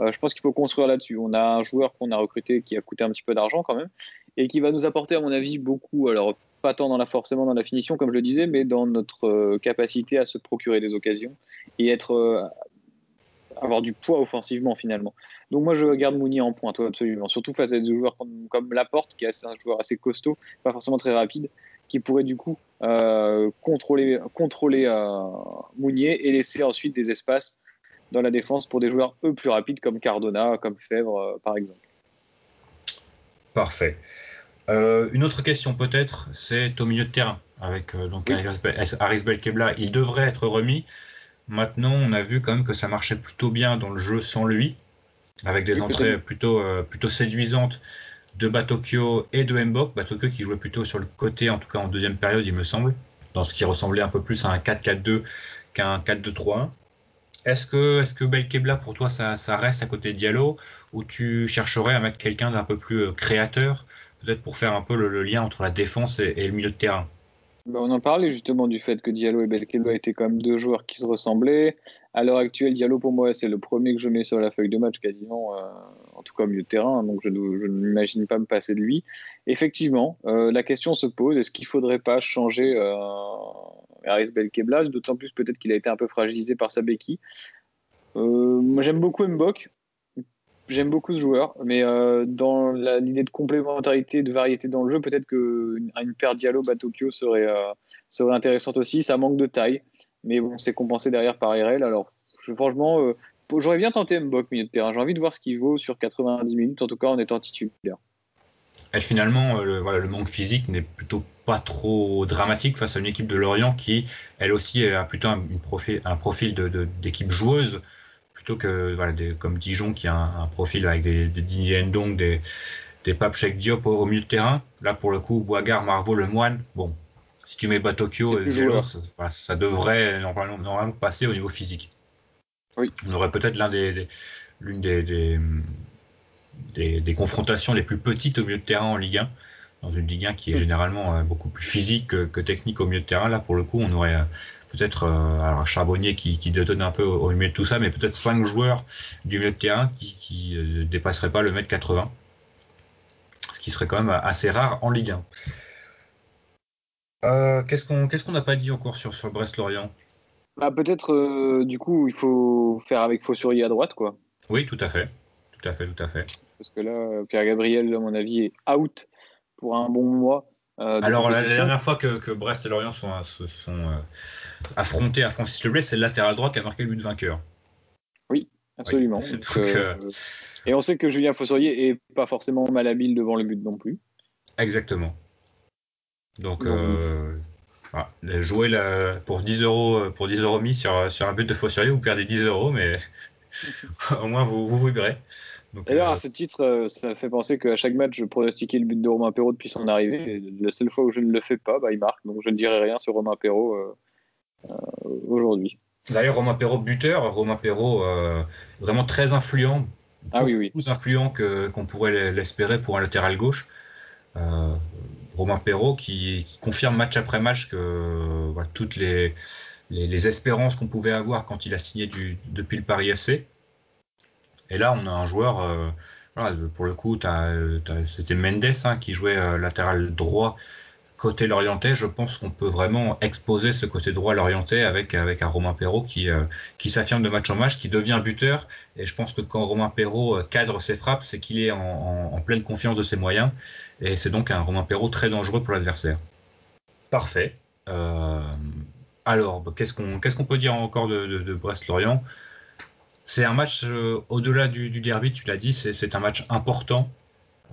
Euh, je pense qu'il faut construire là-dessus. On a un joueur qu'on a recruté qui a coûté un petit peu d'argent quand même et qui va nous apporter, à mon avis, beaucoup. Alors, pas tant dans la, forcément dans la finition, comme je le disais, mais dans notre euh, capacité à se procurer des occasions et être, euh, avoir du poids offensivement finalement. Donc, moi, je garde Mounier en pointe, absolument. Surtout face à des joueurs comme, Laporte, qui est un joueur assez costaud, pas forcément très rapide, qui pourrait du coup contrôler, contrôler Mounier et laisser ensuite des espaces dans la défense pour des joueurs eux plus rapides comme Cardona, comme Fèvre euh, par exemple. Parfait. Euh, une autre question peut-être, c'est au milieu de terrain avec euh, donc Oui. Aris Be- Aris Belkebla. Il devrait être remis. Maintenant, on a vu quand même que ça marchait plutôt bien dans le jeu sans lui, avec des Oui, entrées plutôt euh, plutôt séduisantes de Batokyo et de Mbok. Batokyo qui jouait plutôt sur le côté, en tout cas en deuxième période, il me semble, dans ce qui ressemblait un peu plus à un 4-4-2 qu'un 4-2-3-1. Est-ce que, Belkebla pour toi ça, reste à côté de Diallo ou tu chercherais à mettre quelqu'un d'un peu plus euh, créateur, peut-être pour faire un peu le, lien entre la défense et, le milieu de terrain? Bah, on en parlait justement du fait que Diallo et Belkebla étaient quand même deux joueurs qui se ressemblaient. À l'heure actuelle, Diallo pour moi c'est le premier que je mets sur la feuille de match quasiment, euh, en tout cas au milieu de terrain, donc je ne je ne m'imagine pas me passer de lui. Effectivement, euh, la question se pose, est-ce qu'il faudrait pas changer Aris Belkebla, d'autant plus peut-être qu'il a été un peu fragilisé par sa béquille. Euh, moi j'aime beaucoup Mbok, J'aime beaucoup ce joueur, mais euh, dans l'idée de complémentarité, de variété dans le jeu, peut-être qu'une une paire Diallo-Batokyo serait, euh, serait intéressante aussi. Ça manque de taille, mais bon, c'est compensé derrière par RL. Alors, franchement, j'aurais bien tenté Mbok milieu de terrain. J'ai envie de voir ce qu'il vaut sur 90 minutes, en tout cas en étant titulaire. Et finalement, euh, le, voilà, le manque physique n'est plutôt pas trop dramatique face à une équipe de Lorient qui, elle aussi, a plutôt un, une profil, un profil de- de- d'équipe joueuse, plutôt que voilà, des- comme Dijon qui a un, un profil avec des, des Didier Ndong, des, des Pape Cheikh Diop au, au milieu de terrain. Là, pour le coup, Boigard, Marvaux, Le Moine, bon, si tu mets Batokyo et ça, voilà, ça devrait normalement, normalement passer au niveau physique. Oui. On aurait peut-être l'un des- l'une des, des, des, des confrontations les plus petites au milieu de terrain en Ligue 1, dans une Ligue 1 qui est Mm. généralement euh, beaucoup plus physique que, que technique au milieu de terrain. Là, pour le coup, on aurait euh, peut-être euh, alors un Charbonnier qui, qui détonne un peu au, au milieu de tout ça, mais peut-être cinq joueurs du milieu de terrain qui, qui euh, dépasseraient pas le mètre 80, ce qui serait quand même assez rare en Ligue 1. Euh, qu'est-ce qu'on n'a pas dit encore sur, sur Brest-Lorient? Bah, peut-être, euh, du coup, il faut faire avec Fossurier à droite, quoi. Oui, tout à fait. Tout à fait, tout à fait. Parce que là, Pierre Gabriel, à mon avis, est out pour un bon mois. euh, Alors, la, dernière fois que, que Brest et Lorient sont, se sont euh, affrontés à Francis Leblay, c'est le latéral droit qui a marqué le but vainqueur. Absolument. Oui. Donc, euh, Et on sait que Julien Fossurier est pas forcément malhabile devant le but non plus. Exactement. Donc, euh, voilà. jouer la- pour 10 euros euh, pour 10 euros mis sur, sur un but de Fossurier, vous perdez 10 euros, mais au moins vous vous vibrez. Donc, D'ailleurs, à ce titre, euh, ça fait penser qu'à chaque match, je pronostiquais le but de Romain Perrault depuis son arrivée. Et la seule fois où je ne le fais pas, bah, il marque. Donc je ne dirai rien sur Romain Perrault euh, euh, aujourd'hui. D'ailleurs, Romain Perrault buteur, Romain Perrault vraiment très influent, Ah oui, oui. plus influent que qu'on pourrait l'espérer pour un latéral gauche. Euh, Romain Perrault qui, qui confirme match après match que voilà, toutes les, les, les espérances qu'on pouvait avoir quand il a signé du, depuis le Paris FC. Et là, on a un joueur, euh, voilà, pour le coup, euh, c'était Mendes hein, qui jouait euh, latéral droit côté lorientais. Je pense qu'on peut vraiment exposer ce côté droit lorientais avec, avec un Romain Perrault qui, qui s'affirme de match en match, qui devient buteur. Et je pense que quand Romain Perrault cadre ses frappes, c'est qu'il est en, pleine confiance de ses moyens. Et c'est donc un Romain Perrault très dangereux pour l'adversaire. Parfait. Alors, qu'est-ce qu'on peut dire encore de Brest-Lorient? C'est un match euh, au-delà du, du derby, tu l'as dit, c'est un match important.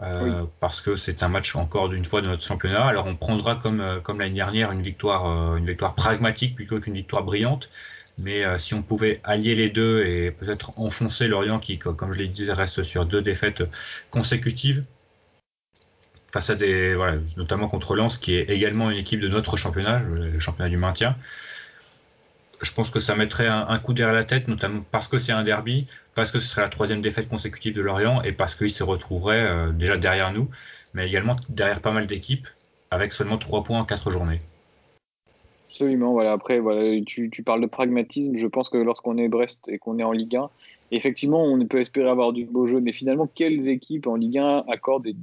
euh, parce que c'est un match encore une fois de notre championnat. Alors on prendra comme euh, comme l'année dernière une victoire une victoire pragmatique plutôt qu'une victoire brillante. Mais euh, si on pouvait allier les deux et peut-être enfoncer Lorient qui, co- comme je l'ai dit, reste sur deux défaites consécutives, face à des, voilà, notamment contre Lens, qui est également une équipe de notre championnat, le championnat du maintien. Je pense que ça mettrait un, coup derrière la tête, notamment parce que c'est un derby, parce que ce serait la troisième défaite consécutive de Lorient et parce qu'il se retrouverait euh, déjà derrière nous, mais également derrière pas mal d'équipes, avec seulement trois points en quatre journées. Absolument, voilà. Après, tu, tu parles de pragmatisme. Je pense que lorsqu'on est Brest et qu'on est en Ligue 1, effectivement, on peut espérer avoir du beau jeu, mais finalement, quelles équipes en Ligue 1 accordent et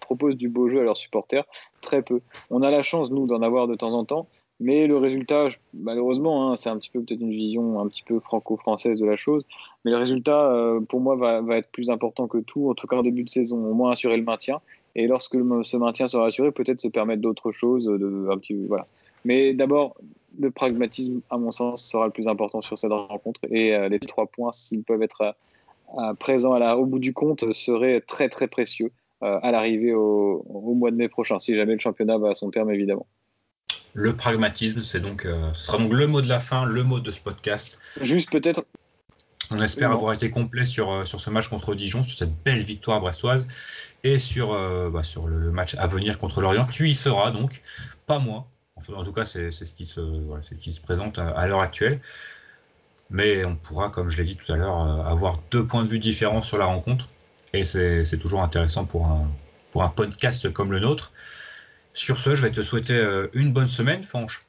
proposent du beau jeu à leurs supporters? Très peu. On a la chance, nous, d'en avoir de temps en temps, mais le résultat, malheureusement, hein, c'est un petit peu peut-être une vision un petit peu franco-française de la chose, mais le résultat, euh, pour moi, va, être plus important que tout, en tout cas en début de saison, au moins assurer le maintien. Et lorsque ce maintien sera assuré, peut-être se permettre d'autres choses, de, un petit, voilà. Mais d'abord, le pragmatisme, à mon sens, sera le plus important sur cette rencontre. Et euh, les trois points, s'ils peuvent être euh, présents à la, au bout du compte, seraient très très précieux à l'arrivée au, mois de mai prochain, si jamais le championnat va à son terme, évidemment. Le pragmatisme, c'est donc, ce sera donc le mot de la fin, le mot de ce podcast. Juste peut-être. On espère avoir été complet sur, sur ce match contre Dijon, sur cette belle victoire brestoise et sur, bah, sur le match à venir contre Lorient. Tu y seras donc, pas moi. En tout cas, c'est ce, qui se, voilà, ce qui se présente à, l'heure actuelle. Mais on pourra, comme je l'ai dit tout à l'heure, euh, avoir deux points de vue différents sur la rencontre. Et c'est toujours intéressant pour un, pour un podcast comme le nôtre. Sur ce, je vais te souhaiter euh, une bonne semaine, Fanche.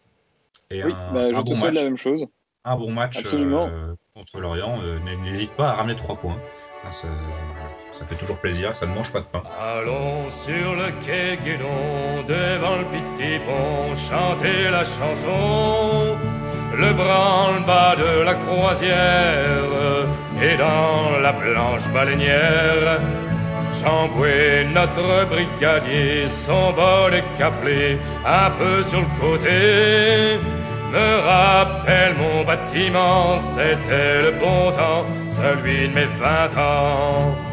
Et oui, un, bah, je te souhaite la même chose. Un bon match euh, contre Lorient. N'hésite pas à ramener trois points. Ça, ça, fait toujours plaisir, ça ne mange pas de pain. Allons sur le quai Guédon, devant le petit pont, chanter la chanson. Le branle-bas de la croisière et dans la planche baleinière. Jean-Boué, notre brigadier, son bol est caplé un peu sur le côté. Me rappelle mon bâtiment, c'était le bon temps celui de mes vingt ans.